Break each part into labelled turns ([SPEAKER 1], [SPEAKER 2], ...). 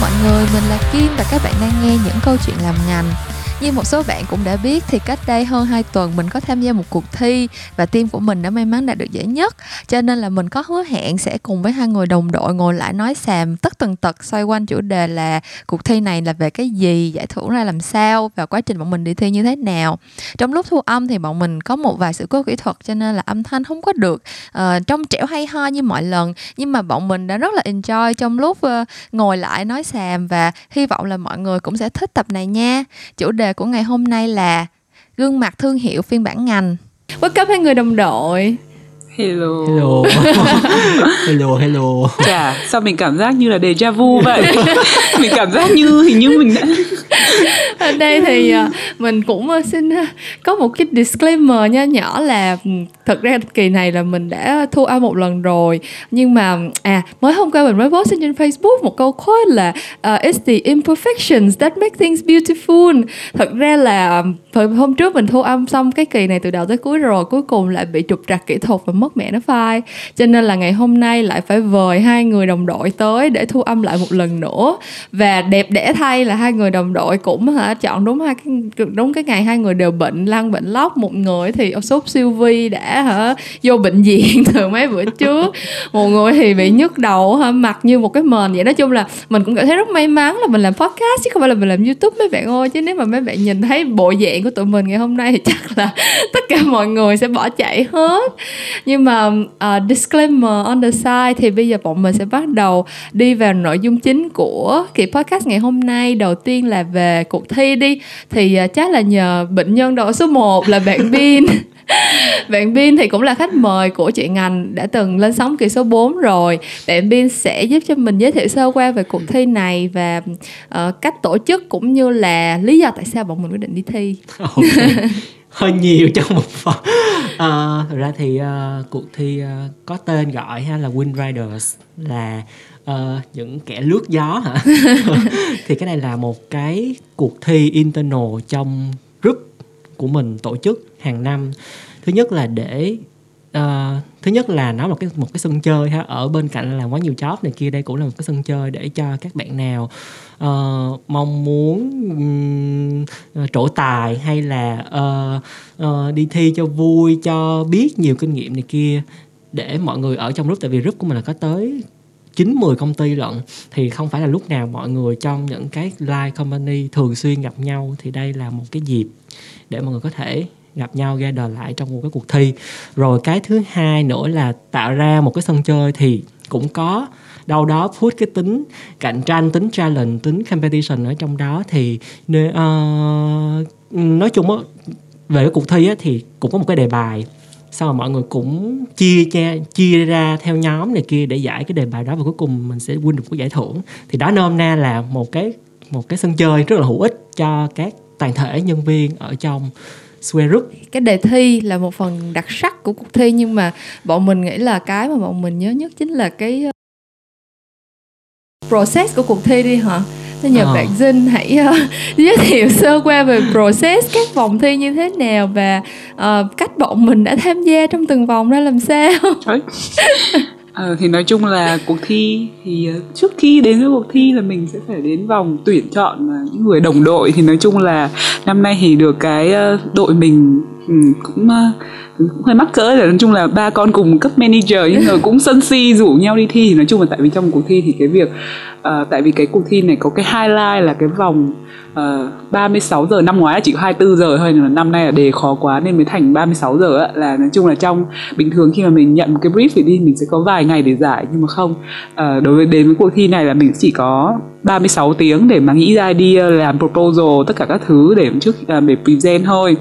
[SPEAKER 1] mọi người, mình là Kim và các bạn đang nghe những câu chuyện làm ngành. Như một số bạn cũng đã biết thì cách đây hơn 2 tuần mình có tham gia một cuộc thi và team của mình đã may mắn đạt được giải nhất. Cho nên là mình có hứa hẹn sẽ cùng với hai người đồng đội ngồi lại nói xàm tất tần tật xoay quanh chủ đề là cuộc thi này là về cái gì giải thưởng ra làm sao và quá trình bọn mình đi thi như thế nào. Trong lúc thu âm thì bọn mình có một vài sự cố kỹ thuật cho nên là âm thanh không có được uh, trong trẻo hay ho như mọi lần. Nhưng mà bọn mình đã rất là enjoy trong lúc uh, ngồi lại nói xàm và hy vọng là mọi người cũng sẽ thích tập này nha chủ đề của ngày hôm nay là gương mặt thương hiệu phiên bản ngành. Welcome hai người đồng đội.
[SPEAKER 2] Hello.
[SPEAKER 3] Hello. hello, hello.
[SPEAKER 2] Chà, sao mình cảm giác như là deja vu vậy? mình cảm giác như hình như mình đã
[SPEAKER 1] ở đây thì uh, mình cũng uh, xin uh, có một cái disclaimer nha nhỏ là ừ, thật ra kỳ này là mình đã thu âm một lần rồi nhưng mà à mới hôm qua mình mới post trên Facebook một câu quote là uh, it's the imperfections that make things beautiful thật ra là hôm trước mình thu âm xong cái kỳ này từ đầu tới cuối rồi cuối cùng lại bị trục trặc kỹ thuật và mất mẹ nó file cho nên là ngày hôm nay lại phải vời hai người đồng đội tới để thu âm lại một lần nữa. Và đẹp đẽ thay là hai người đồng đội cũng, hả, chọn đúng hai cái, đúng cái ngày hai người đều bệnh lăn bệnh lóc một người thì sốt siêu vi đã, hả, vô bệnh viện từ mấy bữa trước. Một người thì bị nhức đầu, hả, mặt như một cái mền vậy. Nói chung là mình cũng cảm thấy rất may mắn là mình làm podcast chứ không phải là mình làm youtube mấy bạn ơi. Chứ nếu mà mấy bạn nhìn thấy bộ dạng của tụi mình ngày hôm nay thì chắc là tất cả mọi người sẽ bỏ chạy hết nhưng mà uh, disclaimer on the side thì bây giờ bọn mình sẽ bắt đầu đi vào nội dung chính của kỳ podcast ngày hôm nay. Đầu tiên là về cuộc thi đi. Thì uh, chắc là nhờ bệnh nhân đội số 1 là bạn Bin. Bạn Bin thì cũng là khách mời của chị ngành đã từng lên sóng kỳ số 4 rồi. Bạn Bin sẽ giúp cho mình giới thiệu sơ qua về cuộc thi này và uh, cách tổ chức cũng như là lý do tại sao bọn mình quyết định đi thi.
[SPEAKER 3] Okay hơi nhiều trong một phần. Uh, thực ra thì uh, cuộc thi uh, có tên gọi ha là Wind Riders là uh, những kẻ lướt gió hả? Thì cái này là một cái cuộc thi internal trong group của mình tổ chức hàng năm. Thứ nhất là để uh, thứ nhất là nó một cái một cái sân chơi ha. Ở bên cạnh là quá nhiều job này kia đây cũng là một cái sân chơi để cho các bạn nào uh, mong muốn um, trổ tài hay là uh, uh, đi thi cho vui cho biết nhiều kinh nghiệm này kia để mọi người ở trong group. Tại vì group của mình là có tới chín mười công ty lận thì không phải là lúc nào mọi người trong những cái live company thường xuyên gặp nhau thì đây là một cái dịp để mọi người có thể gặp nhau gather lại trong một cái cuộc thi. Rồi cái thứ hai nữa là tạo ra một cái sân chơi thì cũng có đâu đó put cái tính cạnh tranh tính challenge tính competition ở trong đó. Thì uh, nói chung á về cái cuộc thi á, thì cũng có một cái đề bài sau mà mọi người cũng chia cha chia ra theo nhóm này kia để giải cái đề bài đó và cuối cùng mình sẽ win được cái giải thưởng. Thì đó nôm na là một cái một cái sân chơi rất là hữu ích cho các toàn thể nhân viên ở trong Group.
[SPEAKER 1] Cái đề thi là một phần đặc sắc của cuộc thi nhưng mà bọn mình nghĩ là cái mà bọn mình nhớ nhất chính là cái ờ, process của cuộc thi đi hả? Nên nhờ à. bạn Dinh hãy uh, giới thiệu sơ qua về process các vòng thi như thế nào và uh, cách bọn mình đã tham gia trong từng vòng ra làm sao.
[SPEAKER 2] À, thì nói chung là cuộc thi thì ờ, trước khi đến với cuộc thi là mình sẽ phải đến vòng tuyển chọn những người đồng đội. Thì nói chung là năm nay thì được cái ờ, đội mình cũng cũng hơi mắc cỡ là nói chung là ba con cùng cấp manager nhưng mà cũng sân si rủ nhau đi thi. Thì nói chung là tại vì trong cuộc thi thì cái việc uh, tại vì cái cuộc thi này có cái highlight là cái vòng ờ, uh, 36 giờ. Năm ngoái là chỉ có 24 giờ thôi nhưng mà năm nay là đề khó quá nên mới thành 36 giờ á. Là nói chung là trong bình thường khi mà mình nhận một cái brief thì đi mình sẽ có vài ngày để giải nhưng mà không. Uh, đối với đến với cuộc thi này là mình chỉ có 36 tiếng để mà nghĩ ra idea làm proposal tất cả các thứ để trước uh, để present thôi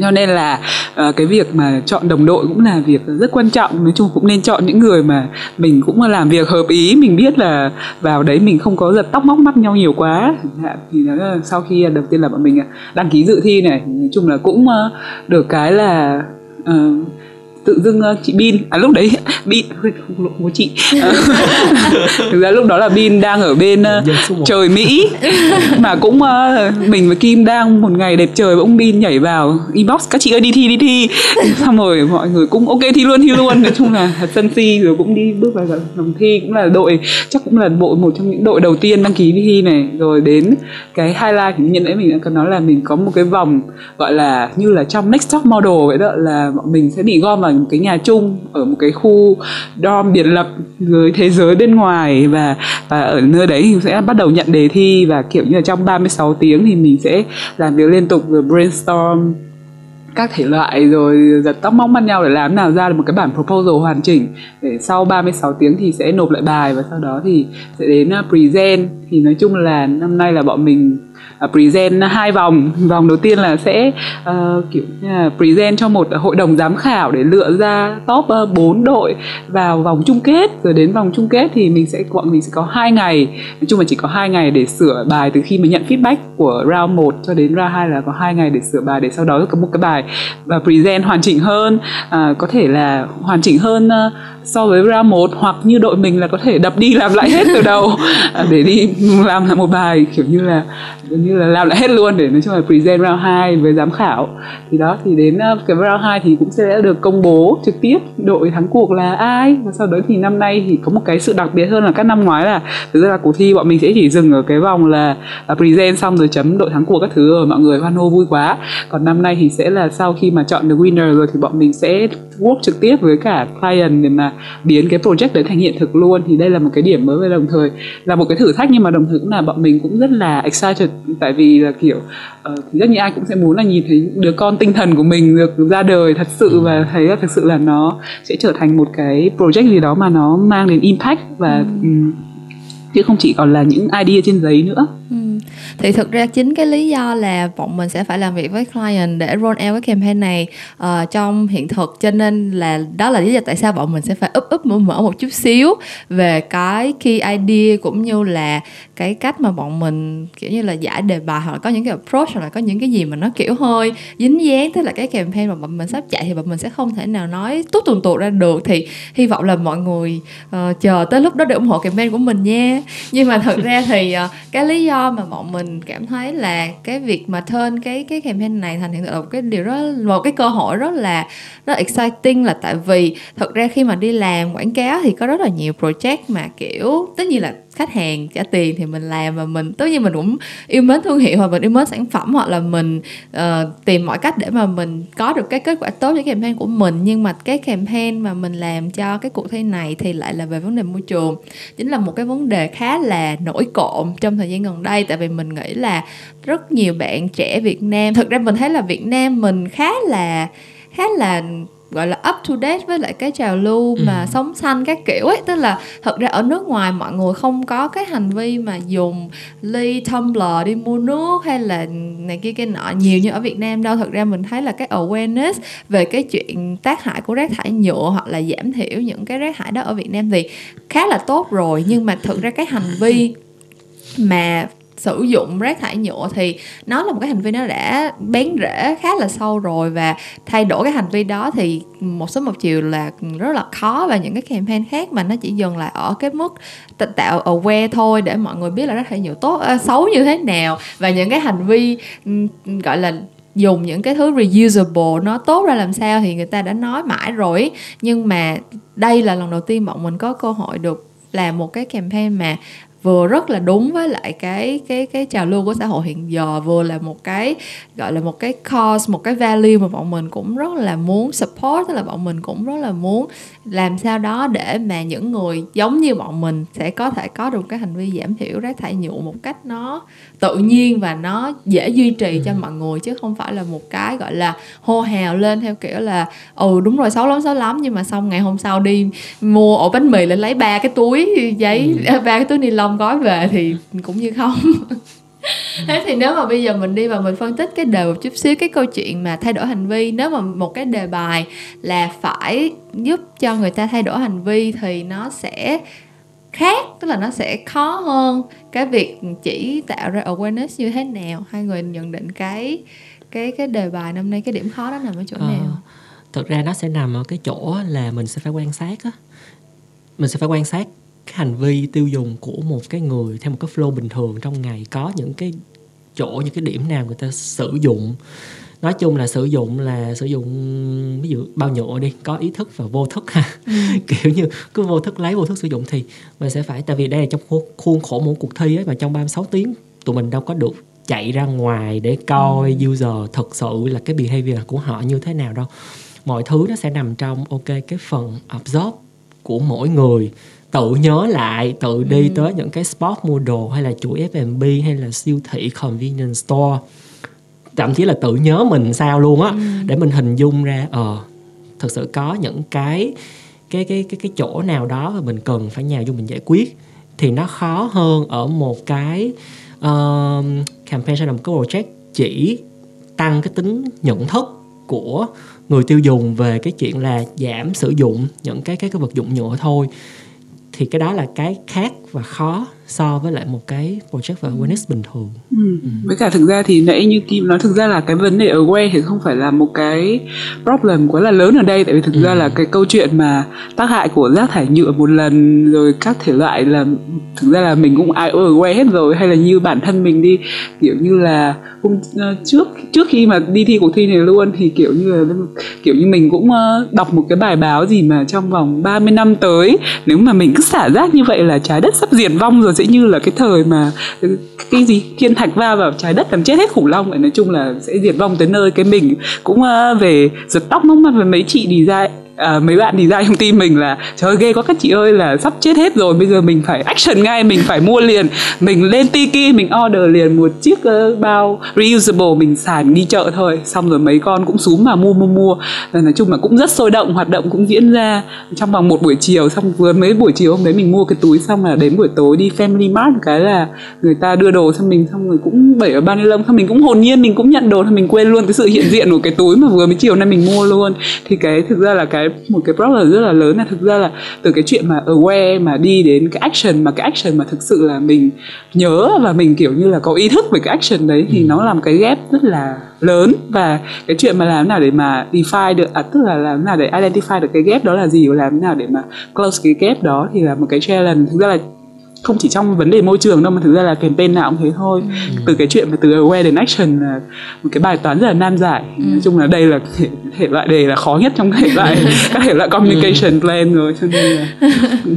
[SPEAKER 2] cho nên là uh, cái việc mà chọn đồng đội cũng là việc rất quan trọng. Nói chung cũng nên chọn những người mà mình cũng làm việc hợp ý mình biết là vào đấy mình không có giật tóc móc mắt nhau nhiều quá. Dạ, thì đó là sau khi à, đầu tiên là bọn mình à, đăng ký dự thi này. Nói chung là cũng uh, được cái là uh, tự dưng uh, chị Bin à lúc đấy Bin không, không có chị. Thực ra lúc đó là Bin đang ở bên uh, trời Mỹ. Mà cũng uh, mình với Kim đang một ngày đẹp trời bỗng Bin nhảy vào inbox. Các chị ơi đi thi đi thi. Xong rồi mọi người cũng ok thi luôn thi luôn. Nói chung là sân si rồi cũng đi bước vào vòng thi cũng là đội chắc cũng là bộ một trong những đội đầu tiên đăng ký đi thi này. Rồi đến cái highlight thì nhận đấy mình đã có nói là mình có một cái vòng gọi là như là trong next top model vậy đó là bọn mình sẽ bị gom vào một cái nhà chung ở một cái khu dorm biệt lập với thế giới bên ngoài và và ở nơi đấy thì sẽ bắt đầu nhận đề thi và kiểu như là trong 36 tiếng thì mình sẽ làm việc liên tục rồi brainstorm các thể loại rồi giật tóc móc mắt nhau để làm nào ra được một cái bản proposal hoàn chỉnh để sau 36 tiếng thì sẽ nộp lại bài và sau đó thì sẽ đến ờ, present. Thì nói chung là năm nay là bọn mình uh, present hai vòng. Vòng đầu tiên là sẽ uh, kiểu như là present cho một hội đồng giám khảo để lựa ra top ờ, uh, 4 đội vào vòng chung kết. Rồi đến vòng chung kết thì mình sẽ bọn mình sẽ có hai ngày. Nói chung là chỉ có hai ngày để sửa bài từ khi mà nhận feedback của round 1 cho đến round 2 là có hai ngày để sửa bài để sau đó có một cái bài và present hoàn chỉnh hơn. Uh, có thể là hoàn chỉnh hơn uh, so với round 1 hoặc như đội mình là có thể đập đi làm lại hết từ đầu. Để đi làm lại một bài kiểu như là như là làm lại hết luôn để nói chung là present round 2 với giám khảo. Thì đó thì đến uh, cái round 2 thì cũng sẽ được công bố trực tiếp. Đội thắng cuộc là ai? Và sau đó thì năm nay thì có một cái sự đặc biệt hơn là các năm ngoái là thực ra là cuộc thi bọn mình sẽ chỉ dừng ở cái vòng là, là present xong rồi chấm đội thắng cuộc các thứ rồi mọi người hoan hô vui quá. Còn năm nay thì sẽ là sau khi mà chọn được winner rồi thì bọn mình sẽ work trực tiếp với cả client để mà biến cái project đấy thành hiện thực luôn thì đây là một cái điểm mới và đồng thời là một cái thử thách nhưng mà đồng thời cũng là bọn mình cũng rất là excited tại vì là kiểu uh, rất nhiều ai cũng sẽ muốn là nhìn thấy đứa con tinh thần của mình được ra đời thật sự và thấy là thực sự là nó sẽ trở thành một cái project gì đó mà nó mang đến impact và ừ. um, chứ không chỉ còn là những idea trên giấy nữa
[SPEAKER 1] ừ thì thực ra chính cái lý do là bọn mình sẽ phải làm việc với client để roll out cái campaign này uh, trong hiện thực. Cho nên là đó là lý do tại sao bọn mình sẽ phải úp úp mở mở một chút xíu về cái key idea cũng như là cái cách mà bọn mình kiểu như là giải đề bài hoặc là có những cái approach hoặc là có những cái gì mà nó kiểu hơi dính dáng tức là cái campaign mà bọn mình sắp chạy thì bọn mình sẽ không thể nào nói tốt tuần tuột ra được. Thì hy vọng là mọi người uh, chờ tới lúc đó để ủng hộ campaign của mình nha. Nhưng mà thật ra thì uh, cái lý do mà bọn mình cảm thấy là cái việc mà turn cái cái campaign này thành hiện thực là một cái điều rất, một cái cơ hội rất là, rất exciting là tại vì thật ra khi mà đi làm quảng cáo thì có rất là nhiều project mà kiểu, tất nhiên là khách hàng trả tiền thì mình làm và mình tất nhiên mình cũng yêu mến thương hiệu hoặc mình yêu mến sản phẩm hoặc là mình uh, tìm mọi cách để mà mình có được cái kết quả tốt cho campaign của mình. Nhưng mà cái campaign mà mình làm cho cái cuộc thi này thì lại là về vấn đề môi trường. Chính là một cái vấn đề khá là nổi cộm trong thời gian gần đây. Tại vì mình nghĩ là rất nhiều bạn trẻ Việt Nam thực ra mình thấy là Việt Nam mình khá là khá là gọi là up to date với lại cái trào lưu ừ. mà sống xanh các kiểu ấy. Tức là thật ra ở nước ngoài mọi người không có cái hành vi mà dùng ly tumbler đi mua nước hay là này kia cái nọ nhiều như ở Việt Nam đâu. Thật ra mình thấy là cái awareness về cái chuyện tác hại của rác thải nhựa hoặc là giảm thiểu những cái rác thải đó ở Việt Nam thì khá là tốt rồi. Nhưng mà thực ra cái hành vi mà sử dụng rác thải nhựa thì nó là một cái hành vi nó đã bén rễ khá là sâu rồi. Và thay đổi cái hành vi đó thì một số một chiều là rất là khó. Và những cái campaign khác mà nó chỉ dừng lại ở cái mức tạo aware thôi để mọi người biết là rác thải nhựa tốt à, xấu như thế nào. Và những cái hành vi gọi là dùng những cái thứ reusable nó tốt ra làm sao thì người ta đã nói mãi rồi. Nhưng mà đây là lần đầu tiên bọn mình có cơ hội được làm một cái campaign mà vừa rất là đúng với lại cái cái cái trào lưu của xã hội hiện giờ vừa là một cái gọi là một cái cause một cái value mà bọn mình cũng rất là muốn support tức là bọn mình cũng rất là muốn làm sao đó để mà những người giống như bọn mình sẽ có thể có được cái hành vi giảm thiểu rác thải nhựa một cách nó tự nhiên và nó dễ duy trì cho mọi người chứ không phải là một cái gọi là hô hào lên theo kiểu là ừ đúng rồi xấu lắm xấu lắm nhưng mà xong ngày hôm sau đi mua ổ bánh mì lên lấy ba cái túi giấy ừ. ba cái túi ni lông gói về thì cũng như không. Thế thì nếu mà bây giờ mình đi và mình phân tích cái đề một chút xíu cái câu chuyện mà thay đổi hành vi nếu mà một cái đề bài là phải giúp cho người ta thay đổi hành vi thì nó sẽ khác tức là nó sẽ khó hơn cái việc chỉ tạo ra awareness như thế nào. Hai người nhận định cái cái cái đề bài năm nay cái điểm khó đó nằm ở chỗ à, nào?
[SPEAKER 3] thực ra nó sẽ nằm ở cái chỗ là mình sẽ phải quan sát á. Mình sẽ phải quan sát cái hành vi tiêu dùng của một cái người theo một cái flow bình thường trong ngày có những cái chỗ những cái điểm nào người ta sử dụng nói chung là sử dụng là sử dụng ví dụ bao nhựa đi có ý thức và vô thức ha ừ. kiểu như cứ vô thức lấy vô thức sử dụng thì mình sẽ phải tại vì đây là trong khuôn khổ một cuộc thi ấy và trong 36 tiếng tụi mình đâu có được chạy ra ngoài để coi ừ. user thực sự là cái behavior của họ như thế nào đâu mọi thứ nó sẽ nằm trong ok cái phần absorb của mỗi người tự nhớ lại tự đi ừ. tới những cái spot mua đồ hay là chuỗi F&B hay là siêu thị convenience store thậm chí là tự nhớ mình sao luôn á ừ. để mình hình dung ra ờ thực sự có những cái cái cái cái cái chỗ nào đó mà mình cần phải nhào vô mình giải quyết thì nó khó hơn ở một cái uh, campaign một cái project chỉ tăng cái tính nhận thức của người tiêu dùng về cái chuyện là giảm sử dụng những cái cái cái vật dụng nhựa thôi thì cái đó là cái khác và khó so với lại một cái project và awareness bình thường
[SPEAKER 2] ừ. Ừ. với cả thực ra thì nãy như Kim nói thực ra là cái vấn đề aware thì không phải là một cái problem quá là lớn ở đây tại vì thực ừ. ra là cái câu chuyện mà tác hại của rác thải nhựa một lần rồi các thể loại là thực ra là mình cũng ai aware hết rồi hay là như bản thân mình đi kiểu như là hôm ờ, trước trước khi mà đi thi cuộc thi này luôn thì kiểu như là kiểu như mình cũng ờ, đọc một cái bài báo gì mà trong vòng 30 năm tới nếu mà mình cứ xả rác như vậy là trái đất sắp diệt vong rồi sẽ như là cái thời mà cái gì thiên thạch va vào trái đất làm chết hết khủng long vậy. Nói chung là sẽ diệt vong tới nơi. Cái mình cũng uh, về giật tóc móc mặt với mấy chị đi ra à, mấy bạn thì ra trong tim mình là trời ơi ghê quá các chị ơi là sắp chết hết rồi bây giờ mình phải action ngay mình phải mua liền. Mình lên tiki mình order liền một chiếc uh, bao reusable mình xài mình đi chợ thôi. Xong rồi mấy con cũng súm mà mua mua mua. Là nói chung là cũng rất sôi động hoạt động cũng diễn ra trong vòng một buổi chiều. Xong vừa mấy buổi chiều hôm đấy mình mua cái túi xong là đến buổi tối đi family mart cái là người ta đưa đồ cho mình xong rồi cũng bảy ở ba ni lông. Xong mình cũng hồn nhiên mình cũng nhận đồ thì mình quên luôn cái sự hiện diện của cái túi mà vừa mới chiều nay mình mua luôn. Thì cái thực ra là cái một cái problem rất là lớn. Là thực ra là từ cái chuyện mà aware mà đi đến cái action mà cái action mà thực sự là mình nhớ và mình kiểu như là có ý thức về cái action đấy thì ừ. nó làm cái gap rất là lớn. Và cái chuyện mà làm nào để mà define được à, tức là làm nào để identify được cái gap đó là gì và làm nào để mà close cái gap đó thì là một cái challenge. Thực ra là không chỉ trong vấn đề môi trường đâu mà thực ra là campaign nào cũng thế thôi ừ. từ cái chuyện mà từ aware đến action là một cái bài toán rất là nan giải ừ. nói chung là đây là thể, thể loại đề là khó nhất trong thể loại các thể loại communication ừ. plan rồi cho nên là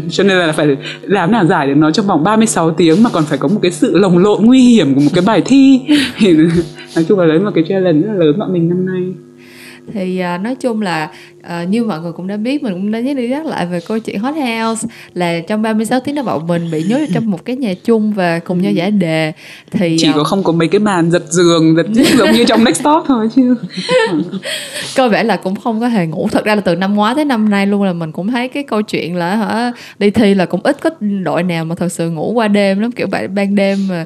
[SPEAKER 2] cho nên là phải làm nào giải được nó trong vòng 36 tiếng mà còn phải có một cái sự lồng lộn nguy hiểm của một cái bài thi nói chung là đấy một cái challenge rất là lớn bọn mình năm nay
[SPEAKER 1] thì uh, nói chung là uh, như mọi người cũng đã biết mình cũng đã nhắc đi nhắc lại về câu chuyện hot house là trong 36 tiếng đó bọn mình bị nhốt trong một cái nhà chung và cùng nhau giải đề. Thì
[SPEAKER 2] chỉ uh, có không có mấy cái màn giật giường giật giống như trong next top thôi chứ.
[SPEAKER 1] Cơ vẻ là cũng không có hề ngủ. Thật ra là từ năm ngoái tới năm nay luôn là mình cũng thấy cái câu chuyện là hả đi thi là cũng ít có đội nào mà thật sự ngủ qua đêm lắm. Kiểu bạn ban đêm mà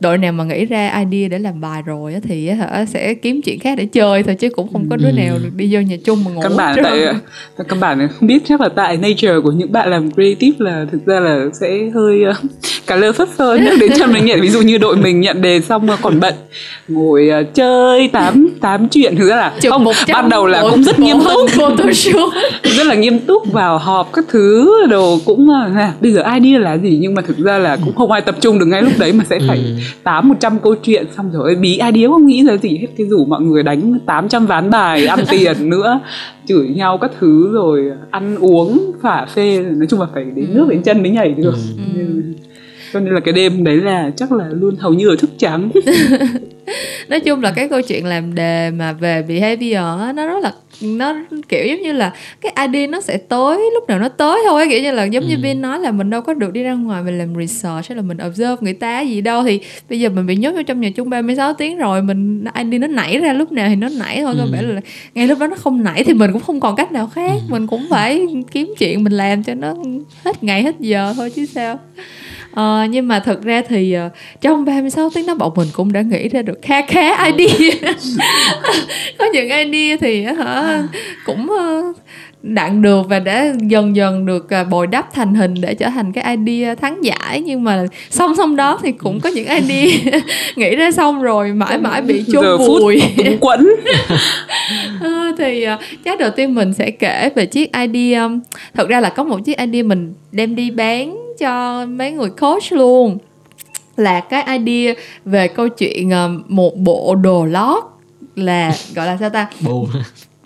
[SPEAKER 1] đội nào mà nghĩ ra idea để làm bài rồi thì hả sẽ kiếm chuyện khác để chơi thôi chứ cũng không có đứa nào được đi vô nhà chung mà ngủ.
[SPEAKER 2] Căn bản tại căn bản không biết chắc là tại nature của những bạn làm creative là thực ra là sẽ hơi uh, cả lơ phất phơ nhắc đến cho mình nhận ví dụ như đội mình nhận đề xong còn bận ngồi uh, chơi tám tám chuyện. Thực ra là Chụp không ban đầu là cũng rất nghiêm túc. rất là nghiêm túc vào họp các thứ đồ cũng à, bây giờ idea là gì? Nhưng mà thực ra là cũng không ai tập trung được ngay lúc đấy mà sẽ phải ừ. tám một trăm câu chuyện. Xong rồi bí idea không nghĩ ra gì hết. Cái rủ mọi người đánh 800 ván bài ăn tiền nữa chửi nhau các thứ rồi ăn uống phả phê nói chung là phải đến nước đến chân mới nhảy được. Ừ. cho nên là cái đêm đấy là chắc là luôn hầu như ở thức trắng.
[SPEAKER 1] Nói chung là cái câu chuyện làm đề mà về behavior nó rất là nó kiểu giống như là cái ID nó sẽ tới lúc nào nó tới thôi kiểu như là giống ừ. như Vin nói là mình đâu có được đi ra ngoài mình làm research hay là mình observe người ta gì đâu thì bây giờ mình bị nhốt vô trong nhà chung 36 tiếng rồi mình ID nó nảy ra lúc nào thì nó nảy thôi ừ. có vẻ là ngay lúc đó nó không nảy thì mình cũng không còn cách nào khác ừ. mình cũng phải kiếm chuyện mình làm cho nó hết ngày hết giờ thôi chứ sao Ờ, nhưng mà thật ra thì uh, trong 36 tiếng đó bọn mình cũng đã nghĩ ra được khá khá idea. Có những idea thì hả cũng uh, đặng được và đã dần dần được à, bồi đắp thành hình để trở thành cái idea thắng giải. Nhưng mà song song đó thì cũng có những idea nghĩ ra xong rồi mãi mãi bị chôn vùi.
[SPEAKER 2] quẩn
[SPEAKER 1] à, thì chắc đầu tiên mình sẽ kể về chiếc idea. Thật ra là có một chiếc idea mình đem đi bán cho mấy người coach luôn. Là cái idea về câu chuyện ờ, một bộ đồ lót là, gọi là sao ta?
[SPEAKER 3] Bộ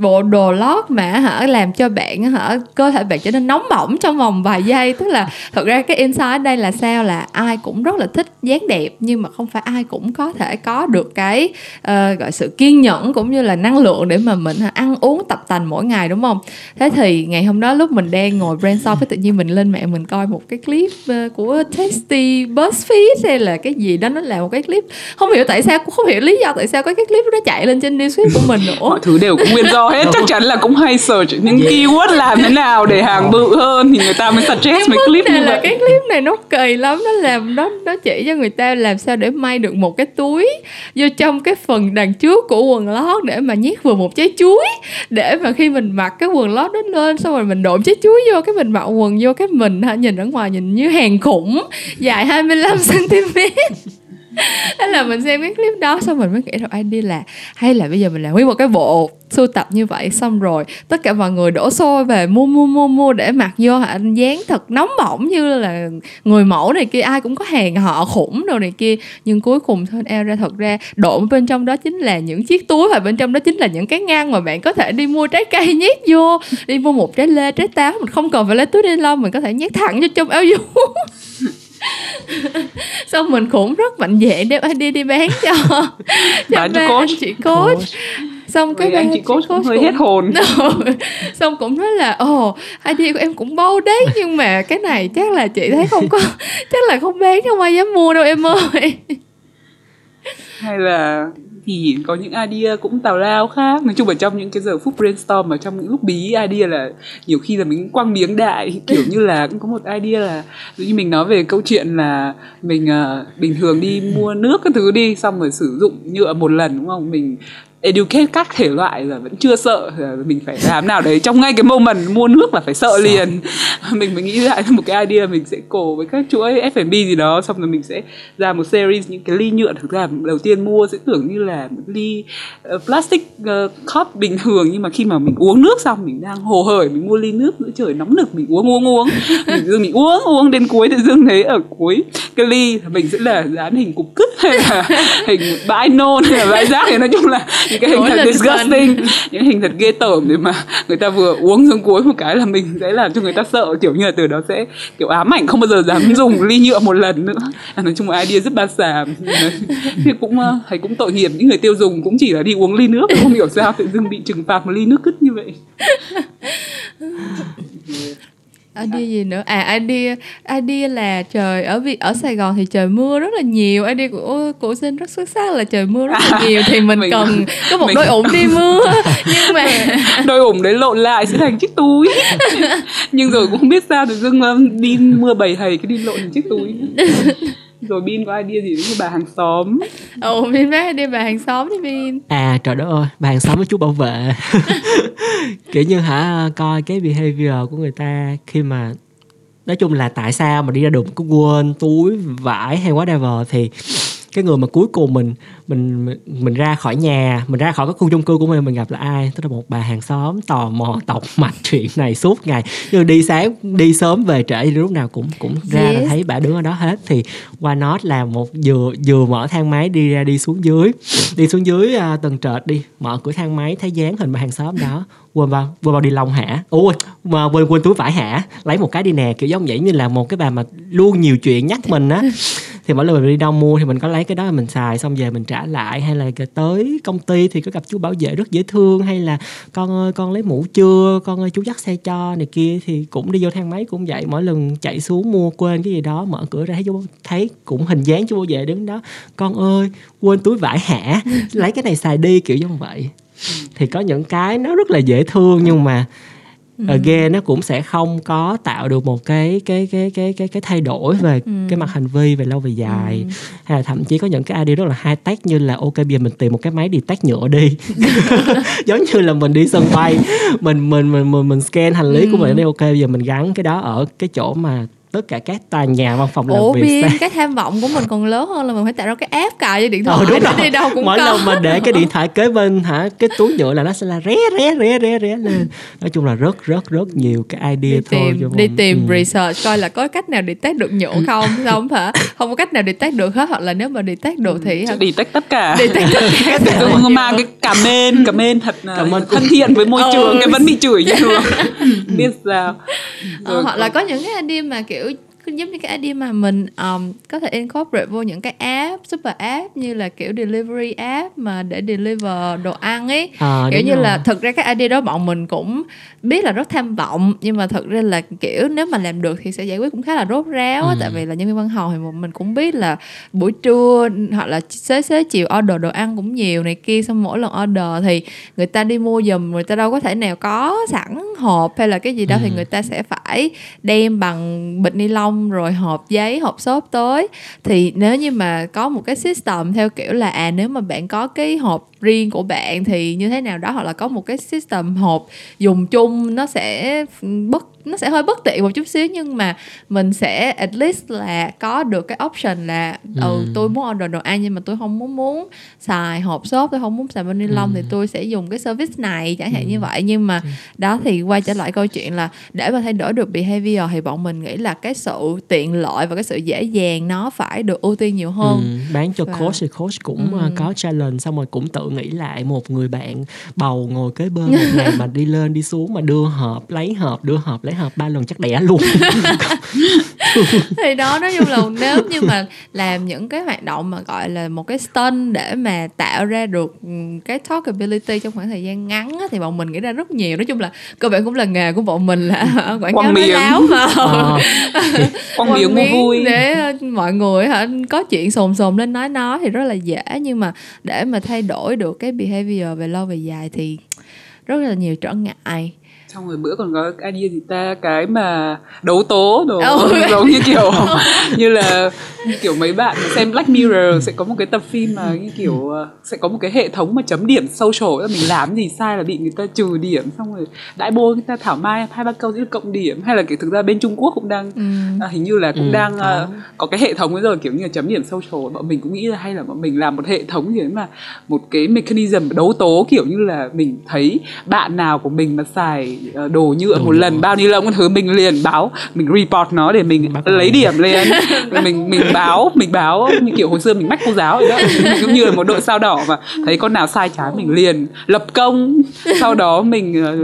[SPEAKER 1] bộ đồ lót mà hả làm cho bạn hả cơ thể bạn trở nên nóng bỏng trong vòng vài giây. Tức là thật ra cái insight đây là sao? Là ai cũng rất là thích dáng đẹp nhưng mà không phải ai cũng có thể có được cái uh, gọi sự kiên nhẫn cũng như là năng lượng để mà mình ăn uống tập tành mỗi ngày đúng không? Thế thì ngày hôm đó lúc mình đang ngồi brainstorm cái tự nhiên mình lên mạng mình coi một cái clip uh, của Tasty Buzzfeed hay là cái gì đó nó là một cái clip. Không hiểu tại sao cũng không hiểu lý do tại sao có cái clip đó chạy lên trên newsfeed của mình nữa.
[SPEAKER 2] Mọi thứ đều có nguyên do hết. Chắc chắn là cũng hay search những yeah. keyword làm thế nào để hàng bự hơn thì người ta mới suggest mấy clip
[SPEAKER 1] như
[SPEAKER 2] vậy.
[SPEAKER 1] là cái clip này nó kỳ lắm nó làm nó nó chỉ cho người ta làm sao để may được một cái túi vô trong cái phần đằng trước của quần lót để mà nhét vừa một trái chuối. Để mà khi mình mặc cái quần lót đó lên xong rồi mình độn trái chuối vô cái mình mặc quần vô cái mình hả nhìn ở ngoài nhìn như hàng khủng dài 25 cm thế là mình xem cái clip đó, xong mình mới nghĩ ai đi là hay là bây giờ mình làm nguyên một cái bộ sưu tập như vậy, xong rồi tất cả mọi người đổ xô về mua mua mua mua để mặc vô hả? Dán thật nóng bỏng như là người mẫu này kia, ai cũng có hàng họ khủng đồ này kia. Nhưng cuối cùng thôi eo ra, thật ra độn bên trong đó chính là những chiếc túi và bên trong đó chính là những cái ngăn mà bạn có thể đi mua trái cây nhét vô. Đi mua một trái lê, trái táo, mình không cần phải lấy túi ni lông, mình có thể nhét thẳng vô trong áo vô xong mình cũng rất mạnh dạn đem đi đi bán cho.
[SPEAKER 2] Cho bán cho coach.
[SPEAKER 1] anh chị coach,
[SPEAKER 2] xong cái anh chị coach cũng hơi hết hồn.
[SPEAKER 1] Xong cũng nói là ồ idea của em cũng bâu đấy nhưng mà cái này chắc là chị thấy không có chắc là không bán không ai dám mua đâu em ơi.
[SPEAKER 2] Hay là thì có những idea cũng tào lao khác. Nói chung ở trong những cái giờ phút brainstorm ở trong những lúc bí idea là nhiều khi là mình quăng miếng đại. Kiểu như là cũng có một idea là ví như mình nói về câu chuyện là mình uh, bình thường đi mua nước cái thứ đi xong rồi sử dụng nhựa một lần đúng không? Mình educate các thể loại là vẫn chưa sợ. Mình phải làm nào đấy trong ngay cái moment mua nước là phải sợ liền. Mình mới nghĩ lại một cái idea mình sẽ cổ với các chuỗi F&B gì đó xong rồi mình sẽ ra một series những cái ly nhựa. Thực ra đầu tiên mua sẽ tưởng như là một ly uh, plastic uh, cup bình thường nhưng mà khi mà mình uống nước xong mình đang hồ hởi mình mua ly nước nữa trời nóng nực mình uống uống uống. Mình dưng mình uống uống đến cuối tự dưng thấy ở cuối cái ly mình sẽ là dán hình cục cứt hay là hình bãi nôn hay là bãi rác. Thì nói chung là những cái hình thật disgusting những hình thật ghê tởm để mà người ta vừa uống xuống cuối một cái là mình sẽ làm cho người ta sợ. Kiểu như là từ đó sẽ kiểu ám ảnh không bao giờ dám dùng ly nhựa một lần nữa. Nói chung là idea rất ba xàm. Thì cũng ờ, thấy cũng tội nghiệp những người tiêu dùng cũng chỉ là đi uống ly nước không hiểu sao tự dưng bị trừng phạt một ly nước cứt như vậy.
[SPEAKER 1] Idea gì nữa? À idea idea là trời ở vì ở Sài Gòn thì trời mưa rất là nhiều. Idea của của sinh rất xuất sắc là trời mưa rất là nhiều thì mình, mình cần có một mình... đôi ủng đi mưa. Nhưng mà
[SPEAKER 2] đôi ủng đấy lộn lại sẽ thành chiếc túi. Nhưng rồi cũng không biết sao tự dưng đi mưa bầy hầy cái đi lộn thành chiếc túi rồi bin có idea gì với bà hàng xóm?
[SPEAKER 1] Ồ bin có idea bà hàng xóm đi bin.
[SPEAKER 3] À trời đất ơi bà hàng xóm với chú bảo vệ. Kiểu như hả coi cái behavior của người ta khi mà nói chung là tại sao mà đi ra đường có quên túi vải hay whatever thì cái người mà cuối cùng mình mình mình ra khỏi nhà mình ra khỏi cái khu chung cư của mình mình gặp là ai? Tức là một bà hàng xóm tò mò tọc mạch chuyện này suốt ngày. Như đi sáng đi sớm về trễ lúc nào cũng cũng ra yes. là thấy bà đứng ở đó hết. Thì why not là một vừa vừa mở thang máy đi ra đi xuống dưới. Đi xuống dưới uh, tầng trệt đi mở cửa thang máy thấy dáng hình bà hàng xóm đó. Quên vào quên vào đi lông hả ôi mà quên quên túi vải hả lấy một cái đi nè kiểu giống vậy như là một cái bà mà luôn nhiều chuyện nhắc mình á. Thì mỗi lần mình đi đâu mua thì mình có lấy cái đó mình xài xong về mình trả lại hay là tới công ty thì có gặp chú bảo vệ rất dễ thương hay là con ơi con lấy mũ chưa? Con ơi chú dắt xe cho này kia thì cũng đi vô thang máy cũng vậy mỗi lần chạy xuống mua quên cái gì đó mở cửa ra thấy chú thấy cũng hình dáng chú bảo vệ đứng đó con ơi quên túi vải hả? Lấy cái này xài đi kiểu giống vậy. Thì có những cái nó rất là dễ thương nhưng mà again nó cũng sẽ không có tạo được một cái cái cái cái cái cái thay đổi về
[SPEAKER 1] Ừ.
[SPEAKER 3] cái mặt hành vi về lâu về dài. Hay là thậm chí có những cái idea rất là high tech như là ok bây giờ mình tìm một cái máy detect nhựa đi. Giống như là mình đi sân bay mình mình mình mình, mình scan hành lý của mình đi ok bây giờ mình gắn cái đó ở cái chỗ mà tất cả các tòa nhà văn phòng làm
[SPEAKER 1] Ủa
[SPEAKER 3] việc
[SPEAKER 1] biên
[SPEAKER 3] sẽ-
[SPEAKER 1] cái tham vọng của mình còn lớn hơn là mình phải tạo ra cái app cài trên điện thoại
[SPEAKER 3] Ờ, đúng
[SPEAKER 1] để
[SPEAKER 3] rồi.
[SPEAKER 1] đi đâu cũng
[SPEAKER 3] mỗi
[SPEAKER 1] có
[SPEAKER 3] lần mà để cái điện thoại kế bên hả cái túi nhựa là nó sẽ là ré ré ré ré ré lên nói chung là rất rất rất nhiều cái idea
[SPEAKER 1] đi
[SPEAKER 3] thôi
[SPEAKER 1] tìm
[SPEAKER 3] cho
[SPEAKER 1] đi
[SPEAKER 3] mình.
[SPEAKER 1] tìm
[SPEAKER 3] Ừ.
[SPEAKER 1] research coi là có cách nào detect được nhựa không không hả không có cách nào detect được hết hoặc là nếu mà detect được thì
[SPEAKER 2] đi tách tất cả
[SPEAKER 1] detect tất cả
[SPEAKER 2] mang cái cảm ơn cảm ơn thật là
[SPEAKER 3] Cảm ơn.
[SPEAKER 2] thân thiện với môi
[SPEAKER 1] Ừ.
[SPEAKER 2] trường cái vẫn bị chửi như thường biết sao
[SPEAKER 1] Ờ, hoặc là
[SPEAKER 2] có-
[SPEAKER 1] có những cái idea mà kiểu cứ giống như cái idea mà mình um, có thể incorporate vô những cái app super app như là kiểu delivery app mà để deliver đồ ăn ấy
[SPEAKER 3] À,
[SPEAKER 1] kiểu như
[SPEAKER 3] rồi.
[SPEAKER 1] là thực ra cái idea đó bọn mình cũng biết là rất tham vọng nhưng mà thực ra là kiểu nếu mà làm được thì sẽ giải quyết cũng khá là rốt ráo
[SPEAKER 3] Ừ.
[SPEAKER 1] tại vì là nhân viên văn phòng thì mình cũng biết là buổi trưa hoặc là xế xế chiều order đồ ăn cũng nhiều này kia xong mỗi lần order thì người ta đi mua giùm người ta đâu có thể nào có sẵn hộp hay là cái gì đó thì
[SPEAKER 3] Ừ.
[SPEAKER 1] người ta sẽ phải đem bằng bịch ni lông rồi hộp giấy hộp xốp tới. Thì nếu như mà có một cái system theo kiểu là à nếu mà bạn có cái hộp riêng của bạn thì như thế nào đó, hoặc là có một cái system hộp dùng chung, nó sẽ ừ, bất nó sẽ hơi bất tiện một chút xíu nhưng mà mình sẽ at least là có được cái option là ừ
[SPEAKER 3] Ừ.
[SPEAKER 1] tôi muốn order đồ ăn nhưng mà tôi không muốn muốn xài hộp xốp tôi không muốn xài bên ni lông
[SPEAKER 3] Ừ.
[SPEAKER 1] thì tôi sẽ dùng cái service này chẳng hạn như vậy nhưng mà đó thì quay trở lại câu chuyện là để mà thay đổi được behavior thì bọn mình nghĩ là cái sự tiện lợi và cái sự dễ dàng nó phải được ưu tiên nhiều hơn
[SPEAKER 3] Ừ, bán cho
[SPEAKER 1] Và-
[SPEAKER 3] coach thì coach cũng
[SPEAKER 1] Ừ.
[SPEAKER 3] ờ, có challenge xong rồi cũng tự nghĩ lại một người bạn bầu ngồi kế bên một ngày mà đi lên đi xuống mà đưa hộp lấy hộp đưa hộp lấy hộp ba lần chắc đẻ luôn.
[SPEAKER 1] Thì đó nói chung là nếu như mà làm những cái hoạt động mà gọi là một cái stunt để mà tạo ra được cái talkability trong khoảng thời gian ngắn á, thì bọn mình nghĩ ra rất nhiều. Nói chung là cơ bản cũng là nghề của bọn mình là quảng cáo
[SPEAKER 2] Quăng
[SPEAKER 1] nói
[SPEAKER 2] miệng.
[SPEAKER 1] láo mà.
[SPEAKER 3] Ờ,
[SPEAKER 2] quăng miếng mua vui.
[SPEAKER 1] để ờ, mọi người hả có chuyện sồn sồn lên nói nói thì rất là dễ. Nhưng mà để mà thay đổi được cái behavior về lâu về dài thì rất là nhiều trở ngại
[SPEAKER 2] xong rồi bữa còn có cái idea gì ta cái mà đấu tố đồ
[SPEAKER 1] Ừ.
[SPEAKER 2] giống như kiểu như là như kiểu mấy bạn xem Black Mirror sẽ có một cái tập phim mà như kiểu ờ, sẽ có một cái hệ thống mà chấm điểm social là mình làm gì sai là bị người ta trừ điểm xong rồi đại bô người ta thảo mai hai ba câu sẽ được cộng điểm hay là kiểu thực ra bên Trung Quốc cũng đang
[SPEAKER 1] ừ.
[SPEAKER 2] à, hình như là cũng
[SPEAKER 3] Ừ,
[SPEAKER 2] đang
[SPEAKER 3] có.
[SPEAKER 2] ờ, có cái hệ thống ấy rồi kiểu như là chấm điểm social bọn mình cũng nghĩ là hay là bọn mình làm một hệ thống gì đấy mà một cái mechanism đấu tố kiểu như là mình thấy bạn nào của mình mà xài đồ nhựa
[SPEAKER 3] Đồ
[SPEAKER 2] một
[SPEAKER 3] nhựa.
[SPEAKER 2] lần bao nhiêu lông cái thứ mình liền báo mình report nó để mình
[SPEAKER 3] Bắt
[SPEAKER 2] lấy điểm lên. Mình mình báo mình báo như kiểu hồi xưa mình mách cô giáo vậy đó. Mình cũng như là một đội sao đỏ mà thấy con nào sai trái mình liền lập công. Sau đó mình ờ,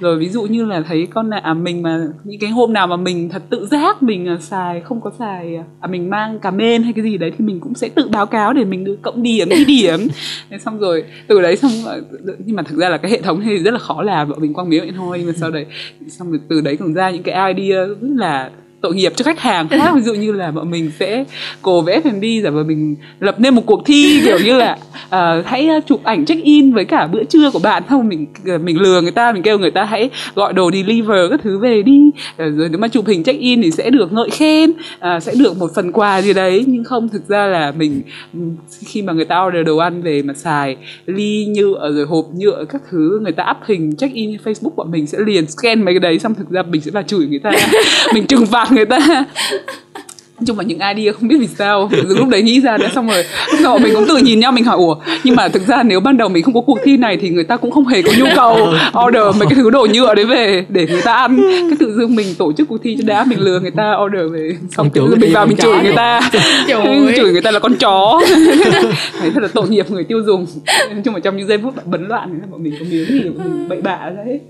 [SPEAKER 2] rồi ví dụ như là thấy con nào à, mình mà những cái hôm nào mà mình thật tự giác mình ờ, xài không có xài à mình mang cà mên hay cái gì đấy thì mình cũng sẽ tự báo cáo để mình được cộng điểm ghi điểm. Thế xong rồi từ đấy xong nhưng mà thực ra là cái hệ thống thì rất là khó làm bọn mình quăng miếng vậy thôi nhưng mà sau đấy, xong rồi từ đấy còn ra những cái idea rất là tội nghiệp cho khách hàng khác. Ví dụ như là bọn mình sẽ cổ vẽ F&B giả vờ mình lập nên một cuộc thi kiểu như là uh, hãy chụp ảnh check in với cả bữa trưa của bạn. Không mình ờ, mình lừa người ta mình kêu người ta hãy gọi đồ deliver các thứ về đi. Ờ, rồi nếu mà chụp hình check in thì sẽ được ngợi khen uh, sẽ được một phần quà gì đấy. Nhưng không thực ra là mình ừ, khi mà người ta order đồ ăn về mà xài ly nhựa rồi hộp nhựa các thứ người ta up hình check in Facebook bọn mình sẽ liền scan mấy cái đấy. Xong thực ra mình sẽ là chửi người ta. Mình trừng phạt người ta. nói chung là những idea không biết vì sao. Lúc đấy nghĩ ra đã xong rồi. Lúc sau mình cũng tự nhìn nhau mình hỏi ủa nhưng mà thực ra nếu ban đầu mình không có cuộc thi này thì người ta cũng không hề có nhu cầu order mấy cái thứ đồ nhựa đấy về để người ta ăn. Cái tự dưng mình tổ chức cuộc thi cho đã mình lừa người ta order về xong tự dưng mình vào mình chửi người ta.
[SPEAKER 1] Chửi.
[SPEAKER 2] chửi người ta là con chó. Thấy thật là tội nghiệp người tiêu dùng. Nói chung là trong những giây phút bấn loạn thì bọn mình có miếng gì bọn mình bậy bạ đấy.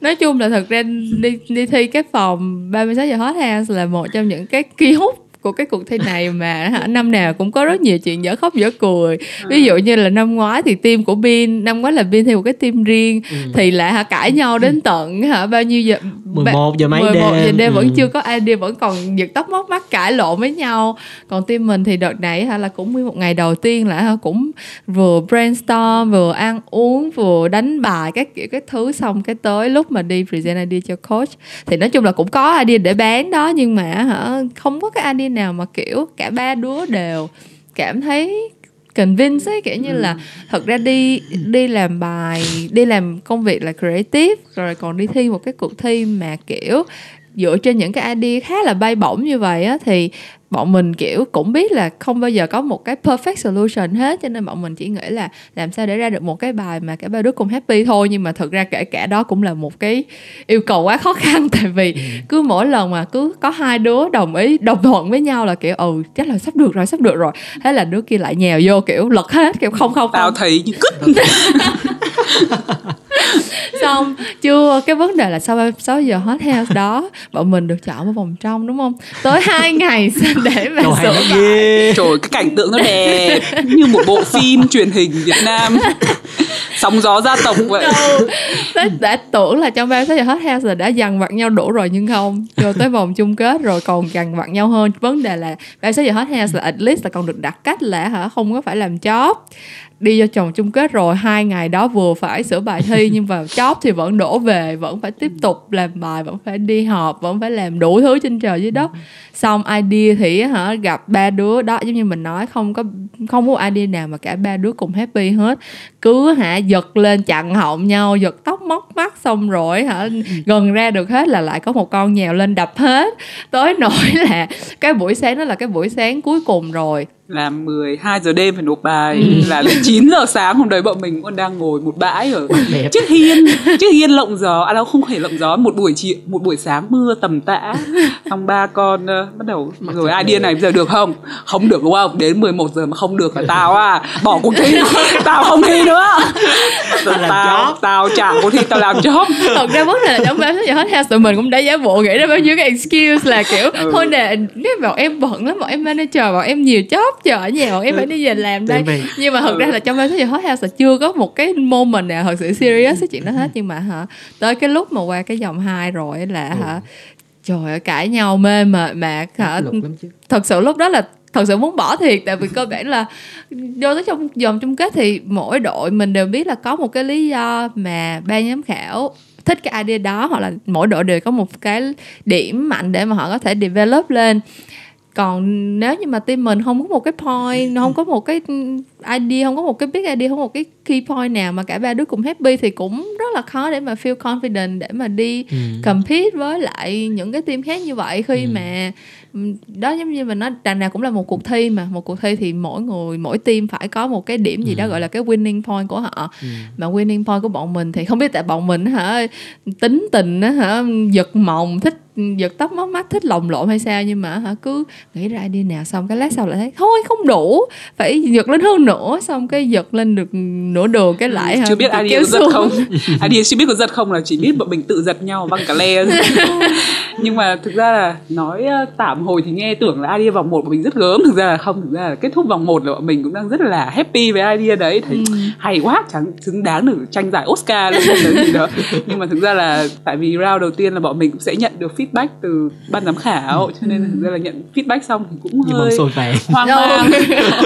[SPEAKER 1] Nói chung là thật ra đi đi thi cái phòng 36 giờ hot house là một trong những cái kiosk của cái cuộc thi này mà hả? Năm nào cũng có rất nhiều chuyện dở khóc dở cười. Ví dụ như là năm ngoái thì team của Bin năm ngoái là Bin theo một cái team riêng ừ. thì lại hả cãi nhau đến tận hả bao nhiêu giờ?
[SPEAKER 3] 11 giờ mấy 11
[SPEAKER 1] đêm giờ đêm.
[SPEAKER 3] ừ.
[SPEAKER 1] vẫn chưa có idea vẫn còn giật tóc móc mắt cãi lộn với nhau. Còn team mình thì đợt này hả là cũng nguyên một ngày đầu tiên là hả cũng vừa brainstorm vừa ăn uống vừa đánh bài các kiểu các thứ xong cái tới lúc mà đi present idea cho coach. Thì nói chung là cũng có idea để bán đó nhưng mà hả không có cái idea nào mà kiểu cả ba đứa đều cảm thấy convince ấy kiểu như là ừ. thật ra đi đi làm bài đi làm công việc là creative rồi còn đi thi một cái cuộc thi mà kiểu dựa trên những cái idea khá là bay bổng như vậy á thì bọn mình kiểu cũng biết là không bao giờ có một cái perfect solution hết cho nên bọn mình chỉ nghĩ là làm sao để ra được một cái bài mà cả ba đứa cùng happy thôi. Nhưng mà thực ra kể cả đó cũng là một cái yêu cầu quá khó khăn tại vì ừ. cứ mỗi lần mà cứ có hai đứa đồng ý đồng thuận với nhau là kiểu ừ chắc là sắp được rồi sắp được rồi. Thế là đứa kia lại nhèo vô kiểu lật hết kiểu không không
[SPEAKER 2] tao thấy như cứt
[SPEAKER 1] xong chưa cái vấn đề là sau 6 giờ hot house đó? Bọn mình được chọn vào vòng trong đúng không? Tới hai ngày để mà
[SPEAKER 3] sửa bài
[SPEAKER 2] trời cái cảnh tượng nó đẹp. Như một bộ phim truyền hình Việt Nam. Sóng gió gia tộc vậy.
[SPEAKER 1] Tết đã tưởng là trong ba 6 giờ hot house là đã dằn vặt nhau đủ rồi nhưng không. Cho tới vòng chung kết rồi còn dằn vặt nhau hơn. Vấn đề là ba 6 giờ hot house là at least là còn được đặt cách là hả? Không có phải làm job đi cho chồng chung kết rồi hai ngày đó vừa phải sửa bài thi nhưng vào chóp thì vẫn đổ về vẫn phải tiếp tục làm bài vẫn phải đi họp vẫn phải làm đủ thứ trên trời dưới đất. Xong idea thì hả gặp ba đứa đó giống như mình nói không có không có idea nào mà cả ba đứa cùng happy hết. Cứ hả giật lên chặn họng nhau giật tóc móc mắt xong rồi hả gần ra được hết là lại có một con nhèo lên đập hết. Tới nỗi là cái buổi sáng đó là cái buổi sáng cuối cùng rồi
[SPEAKER 2] là 12 giờ đêm phải nộp bài ừ. là đến 9 giờ sáng hôm đấy bọn mình còn đang ngồi một bãi ở chiếc hiên chiếc hiên lộng gió. À đâu không phải lộng gió một buổi chiều một buổi sáng mưa tầm tã. Xong ba con uh, bắt đầu Mặt rồi ai điên này bây giờ được không? Không được đúng không? Đến 11 giờ mà không được là tao à bỏ cuộc thi tao không thi nữa. Tao tao chẳng cuộc thi tao làm job.
[SPEAKER 1] Thật ra vấn đề là trong bếp giờ hết ha tụi mình cũng đã giả bộ nghĩ ra bao nhiêu cái excuse là kiểu ừ. thôi nè nếu bọn em bận lắm bọn em manager bọn em nhiều job chờ ở nhà bọn em phải đi về làm đây. nhưng mà thật ra là trong bếp giờ hot house là chưa có một cái moment nào thật sự serious cái chuyện đó hết. Nhưng mà hả tới cái lúc mà qua cái vòng hai rồi là ừ. hả trời ơi cãi nhau mê mệt mạc hả. Thật sự lúc đó là thật sự muốn bỏ thiệt. Tại vì cơ bản là vô tới trong vòng chung kết thì mỗi đội mình đều biết là có một cái lý do mà ban giám khảo thích cái idea đó hoặc là mỗi đội đều có một cái điểm mạnh để mà họ có thể develop lên còn nếu như mà team mình không có một cái point, không có một cái idea không có một cái big idea không có một cái key point nào mà cả ba đứa cùng happy thì cũng rất là khó để mà feel confident để mà đi ừ. compete với lại những cái team khác như vậy khi ừ. mà đó giống như mình nói đằng nào cũng là một cuộc thi mà một cuộc thi thì mỗi người mỗi team phải có một cái điểm gì ừ. đó gọi là cái winning point của họ ừ. mà winning point của bọn mình thì không biết tại bọn mình hả tính tình hả giật mộng thích giật tóc móc mắt thích lồng lộn hay sao nhưng mà hả cứ nghĩ ra đi nào xong cái lát sau lại thấy thôi không đủ phải giật lên hơn nữa xong cái giật lên được nửa đường cái lại
[SPEAKER 2] chưa biết ai đi có giật không? Ai đi chưa biết có giật không là chỉ biết bọn mình tự giật nhau bằng cả le nhưng mà thực ra là nói tạm hồi thì nghe tưởng là idea vòng một của mình rất gớm thực ra là không thực ra là kết thúc vòng một là bọn mình cũng đang rất là happy với idea đấy thấy ừ. hay quá chẳng xứng đáng được tranh giải Oscar lên gì đó. Nhưng mà thực ra là tại vì round đầu tiên là bọn mình cũng sẽ nhận được feedback từ ban giám khảo cho nên thực ra là nhận feedback xong thì cũng hơi hoang mang.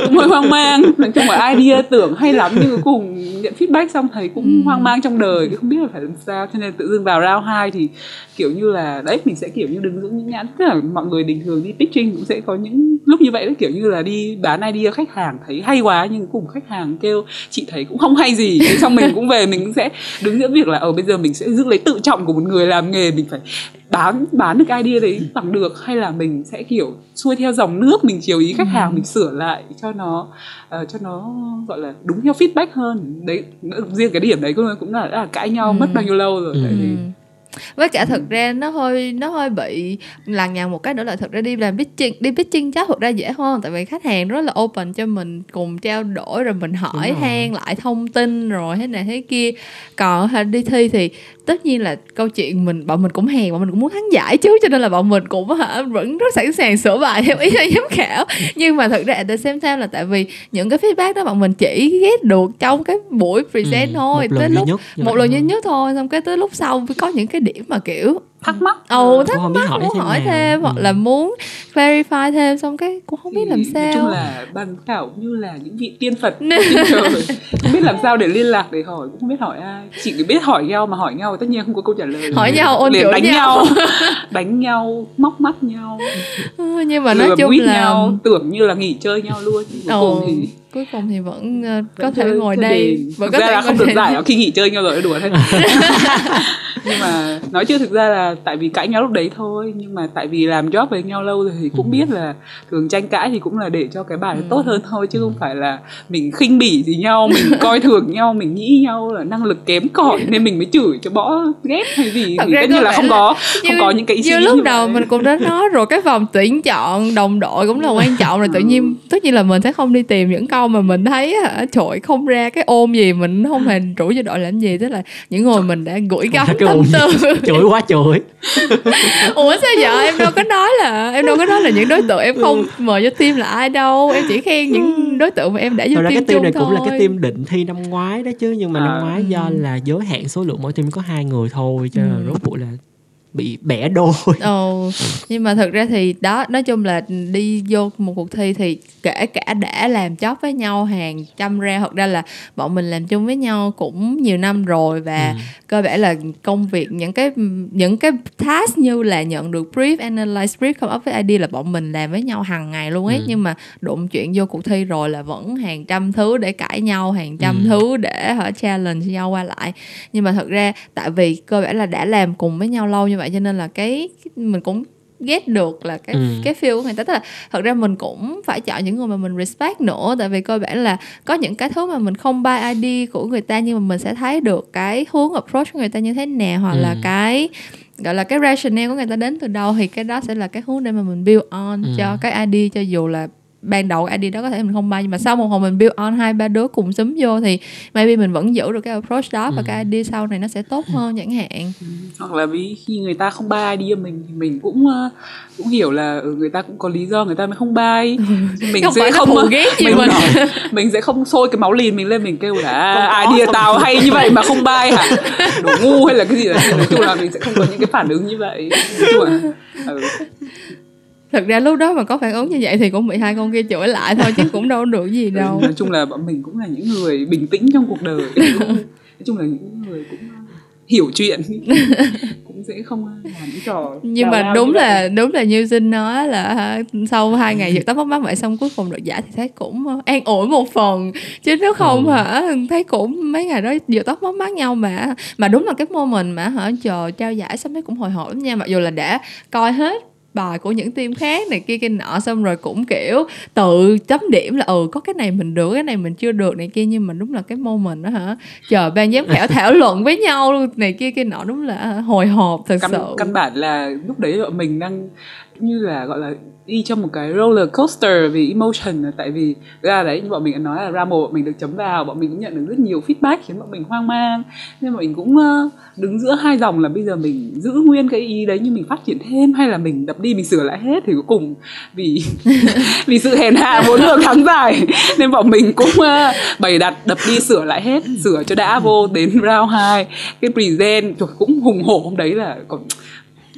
[SPEAKER 2] Cũng hơi hoang mang chung là idea tưởng hay lắm nhưng cuối cùng nhận feedback xong thấy cũng ừ. hoang mang trong đời không biết là phải làm sao cho nên tự dưng vào round 2 thì kiểu như là đấy mình sẽ kiểu như đứng giữ những nhãn tức là mọi người bình thường đi pitching cũng sẽ có những lúc như vậy đấy kiểu như là đi bán idea khách hàng thấy hay quá nhưng cùng khách hàng kêu chị thấy cũng không hay gì thế xong mình cũng về mình cũng sẽ đứng giữa việc là ở ờ, bây giờ mình sẽ giữ lấy tự trọng của một người làm nghề mình phải bán bán được idea đấy bằng được hay là mình sẽ kiểu xuôi theo dòng nước mình chiều ý khách hàng mình sửa lại cho nó uh, cho nó gọi là đúng theo feedback hơn. Đấy riêng cái điểm đấy cũng là, là cãi nhau mất bao nhiêu lâu rồi tại vì
[SPEAKER 1] với cả thực ra nó hơi nó hơi bị lằng nhằng một cái nữa là thực ra đi làm pitching đi pitching chắc thực ra dễ hơn tại vì khách hàng rất là open cho mình cùng trao đổi rồi mình hỏi han lại thông tin rồi thế này thế kia. Còn đi thi thì tất nhiên là câu chuyện mình bọn mình cũng hèn bọn mình cũng muốn thắng giải chứ cho nên là bọn mình cũng hả vẫn rất sẵn sàng sửa bài theo ý giám khảo. Nhưng mà thực ra at the same time là tại vì những cái feedback đó bọn mình chỉ ghét được trong cái buổi present ừ, thôi
[SPEAKER 3] tới
[SPEAKER 1] lúc
[SPEAKER 3] nhất,
[SPEAKER 1] một lần duy nhất thôi xong cái tới lúc sau có những cái điểm mà kiểu
[SPEAKER 2] thắc mắc.
[SPEAKER 1] Ồ thắc mắc hỏi muốn hỏi thêm, thêm hoặc là muốn clarify thêm xong cái cũng không biết làm sao nói
[SPEAKER 2] chung là ban khảo như là những vị tiên phật không biết làm sao để liên lạc để hỏi cũng không biết hỏi ai. Chỉ biết hỏi nhau mà hỏi nhau tất nhiên không có câu trả lời.
[SPEAKER 1] Hỏi nhau ôn
[SPEAKER 2] liền đánh
[SPEAKER 1] nhau.
[SPEAKER 2] đánh nhau móc mắt nhau.
[SPEAKER 1] Ừ, nhưng mà nói chung là
[SPEAKER 2] nhau tưởng như là nghỉ chơi nhau luôn cuối cùng thì
[SPEAKER 1] cuối cùng thì vẫn uh, có thể ngồi đây
[SPEAKER 2] vẫn có thể là không được giải khi nghỉ chơi nhau rồi đùa thế nhưng mà nói chưa thực ra là tại vì cãi nhau lúc đấy thôi nhưng mà tại vì làm job với nhau lâu rồi thì cũng ừ. biết là thường tranh cãi thì cũng là để cho cái bài ừ. tốt hơn thôi chứ không phải là mình khinh bỉ gì nhau mình coi thường nhau mình nghĩ nhau là năng lực kém cỏi nên mình mới chửi cho bỏ ghét hay gì Thật thì tất nhiên là không có không có những cái ý
[SPEAKER 1] như lúc đầu mình cũng đã nói rồi cái vòng tuyển chọn đồng đội cũng là quan trọng rồi tự nhiên tất nhiên là mình sẽ không đi tìm những câu mà mình thấy hả trội không ra cái ôm gì mình không hề rủ cho đội làm gì tức là những người mình đã gửi gắm tâm tư
[SPEAKER 3] chửi quá chửi
[SPEAKER 1] ủa sao giờ em đâu có nói là em đâu có nói là những đối tượng em không mời cho team là ai đâu em chỉ khen những đối tượng mà em đã vô team
[SPEAKER 3] cái
[SPEAKER 1] team
[SPEAKER 3] này
[SPEAKER 1] thôi.
[SPEAKER 3] cũng là cái team định thi năm ngoái đó chứ nhưng mà năm à. ngoái do là giới hạn số lượng mỗi team có hai người thôi cho ừ. rốt cuộc là bị bẻ đôi
[SPEAKER 1] ồ nhưng mà thật ra thì đó nói chung là đi vô một cuộc thi thì kể cả đã làm chót với nhau hàng trăm ra thật ra là bọn mình làm chung với nhau cũng nhiều năm rồi và ừ. cơ bản là công việc những cái những cái task như là nhận được brief analyze brief come up với ID là bọn mình làm với nhau hàng ngày luôn ấy ừ. nhưng mà đụng chuyện vô cuộc thi rồi là vẫn hàng trăm thứ để cãi nhau hàng trăm ừ. thứ để họ challenge nhau qua lại nhưng mà thật ra tại vì cơ bản là đã làm cùng với nhau lâu như vậy cho nên là cái mình cũng ghét được là cái ừ. cái feel của người ta tức là thật ra mình cũng phải chọn những người mà mình respect nữa tại vì cơ bản là có những cái thứ mà mình không buy ID của người ta nhưng mà mình sẽ thấy được cái hướng approach của người ta như thế nào hoặc ừ. là cái gọi là cái rationale của người ta đến từ đâu thì cái đó sẽ là cái hướng để mà mình build on ừ. cho cái ID cho dù là ban đầu cái ID đó có thể mình không bay nhưng mà sau một hồi mình build on hai ba đứa cùng xúm vô thì maybe mình vẫn giữ được cái approach đó ừ. và cái ID sau này nó sẽ tốt hơn chẳng hạn
[SPEAKER 2] ừ. hoặc là vì khi người ta không bay ID cho mình thì mình cũng uh, cũng hiểu là ừ, người ta cũng có lý do người ta mới không bay
[SPEAKER 1] mình không sẽ không uh, ghét mình mình.
[SPEAKER 2] mình sẽ không sôi cái máu lìn mình lên mình kêu là à, ID tao hay như vậy mà không bay hả đồ ngu hay là cái gì đó nói chung là mình sẽ không có những cái phản ứng như vậy nói chung là, ừ
[SPEAKER 1] thật ra lúc đó mà có phản ứng như vậy thì cũng bị hai con kia chửi lại thôi chứ cũng đâu được gì đâu.
[SPEAKER 2] nói chung là bọn mình cũng là những người bình tĩnh trong cuộc đời. Nói chung là những người cũng hiểu chuyện. Cũng sẽ không làm cái trò
[SPEAKER 1] nhưng mà đúng là đúng là như Dinh nói là sau hai ngày giật tóc móc mắt vậy xong cuối cùng được giải thì thấy cũng ờ, an ủi một phần. Chứ nếu không ừ. hả thấy cũng mấy ngày đó giật tóc móc mắt nhau mà. Mà đúng là cái moment mà hả chờ trao giải xong thấy cũng hồi hộp nha. Mặc dù là đã coi hết bài của những team khác này kia kia nọ xong rồi cũng kiểu tự chấm điểm là ừ có cái này mình được cái này mình chưa được này kia nhưng mà đúng là cái moment đó hả? Chờ ban giám khảo thảo luận với nhau luôn này kia kia nọ đúng là hồi hộp thật
[SPEAKER 2] căn,
[SPEAKER 1] sự.
[SPEAKER 2] căn bản là lúc đấy bọn mình đang như là gọi là đi trong một cái roller coaster về emotion tại vì ra đấy như bọn mình đã nói là ra một bọn mình được chấm vào bọn mình cũng nhận được rất nhiều feedback khiến bọn mình hoang mang. Nên bọn mình cũng đứng giữa hai dòng là bây giờ mình giữ nguyên cái ý đấy nhưng mình phát triển thêm hay là mình đập đi mình sửa lại hết thì cuối cùng vì vì sự hèn hạ muốn được thắng giải. Nên bọn mình cũng bày đặt đập đi sửa lại hết sửa cho đã vô đến round 2 cái present cũng hùng hổ hôm đấy là còn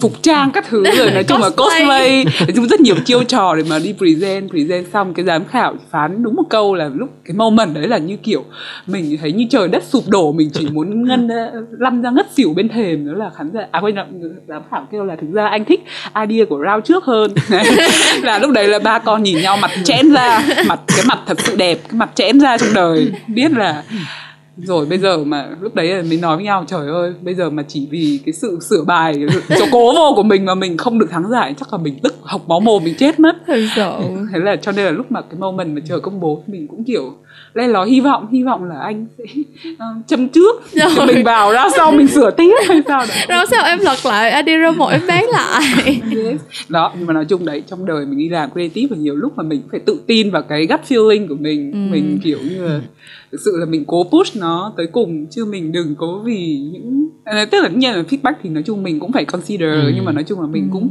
[SPEAKER 2] phục trang các thứ rồi nói chung là cosplay. nói chung rất nhiều chiêu trò để mà đi present present xong cái giám khảo phán đúng một câu là lúc cái moment đấy là như kiểu mình thấy như trời đất sụp đổ mình chỉ muốn ngân lăn ra ngất xỉu bên thềm. Đó là khán giả à quên giám khảo kêu là thực ra anh thích idea của rao trước hơn. Là lúc đấy là ba con nhìn nhau mặt chẽn ra mặt cái mặt thật sự đẹp cái mặt chẽn ra trong đời. Biết là rồi bây giờ mà lúc đấy mình nói với nhau trời ơi bây giờ mà chỉ vì cái sự sửa bài cho cố vô của mình mà mình không được thắng giải chắc là mình tức học máu mồm mình chết mất. Thế là cho nên là lúc mà cái moment mà chờ công bố mình cũng kiểu lên ló hy vọng hy vọng là anh sẽ uh, châm trước rồi. mình vào ra sau mình sửa tiếp hay sao đó
[SPEAKER 1] rồi sao em lật lại anh đi ra một em bán lại
[SPEAKER 2] yes. đó nhưng mà nói chung đấy trong đời mình đi làm creative và nhiều lúc mà mình phải tự tin vào cái gut feeling của mình ừ. mình kiểu như là thực sự là mình cố push nó tới cùng chứ mình đừng cố vì những à, tức là nhiên là feedback thì nói chung mình cũng phải consider ừ. nhưng mà nói chung là mình ừ. cũng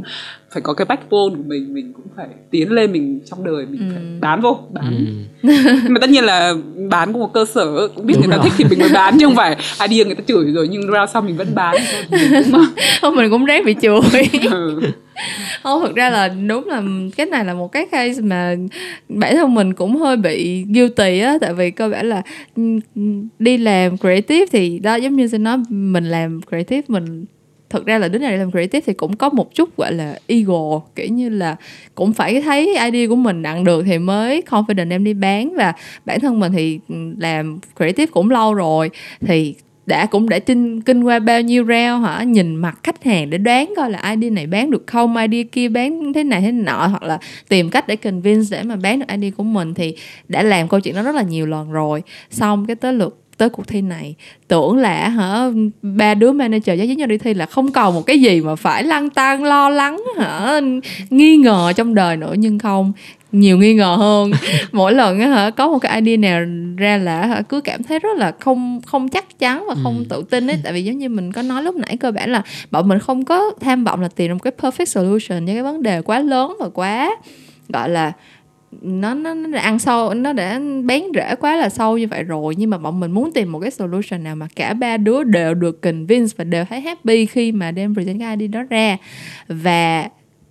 [SPEAKER 2] phải có cái backbone của mình mình cũng phải tiến lên mình trong đời mình ừ. phải bán vô bán ừ. mà tất nhiên là bán có một cơ sở cũng biết Đúng người ta thích thì mình mới bán chứ không phải idea người ta chửi rồi nhưng ra sau mình vẫn bán.
[SPEAKER 1] Mình cũng, không mình cũng ráng bị chửi. Ừ. Không thực ra là đúng là cái này là một cái case mà bản thân mình cũng hơi bị guilty á tại vì cơ bản là đi làm creative thì đó giống như xin nói mình làm creative mình thực ra là đến này làm creative thì cũng có một chút, gọi là, ego, kiểu như là cũng phải thấy idea của mình đặng được thì mới confident em đi bán. Và bản thân mình thì ừ, làm creative cũng lâu rồi, thì đã cũng đã kinh kinh qua bao nhiêu round hả? Nhìn mặt khách hàng để đoán coi là ID này bán được không, ID kia bán thế này thế nọ, hoặc là tìm cách để convince để mà bán được ID của mình thì đã làm câu chuyện đó rất là nhiều lần rồi. Xong cái tới lượt tới cuộc thi này. Tưởng là hả ba đứa manager giáo nhau đi thi là không còn một cái gì mà phải lăn tan lo lắng hả nghi ngờ trong đời nữa. Nhưng không nhiều nghi ngờ hơn. Mỗi lần hả có một cái idea nào ra là hả cứ cảm thấy rất là không không chắc chắn và không ừ. tự tin ấy. Tại vì giống như mình có nói lúc nãy cơ bản là bọn mình không có tham vọng là tìm ra một cái perfect solution cho cái vấn đề quá lớn và quá gọi là nó nó nó đã ăn sâu nó đã bén rễ quá là sâu như vậy rồi. Nhưng mà bọn mình muốn tìm một cái solution nào mà cả ba đứa đều được convince và đều thấy happy khi mà đem present cái idea đó ra. Và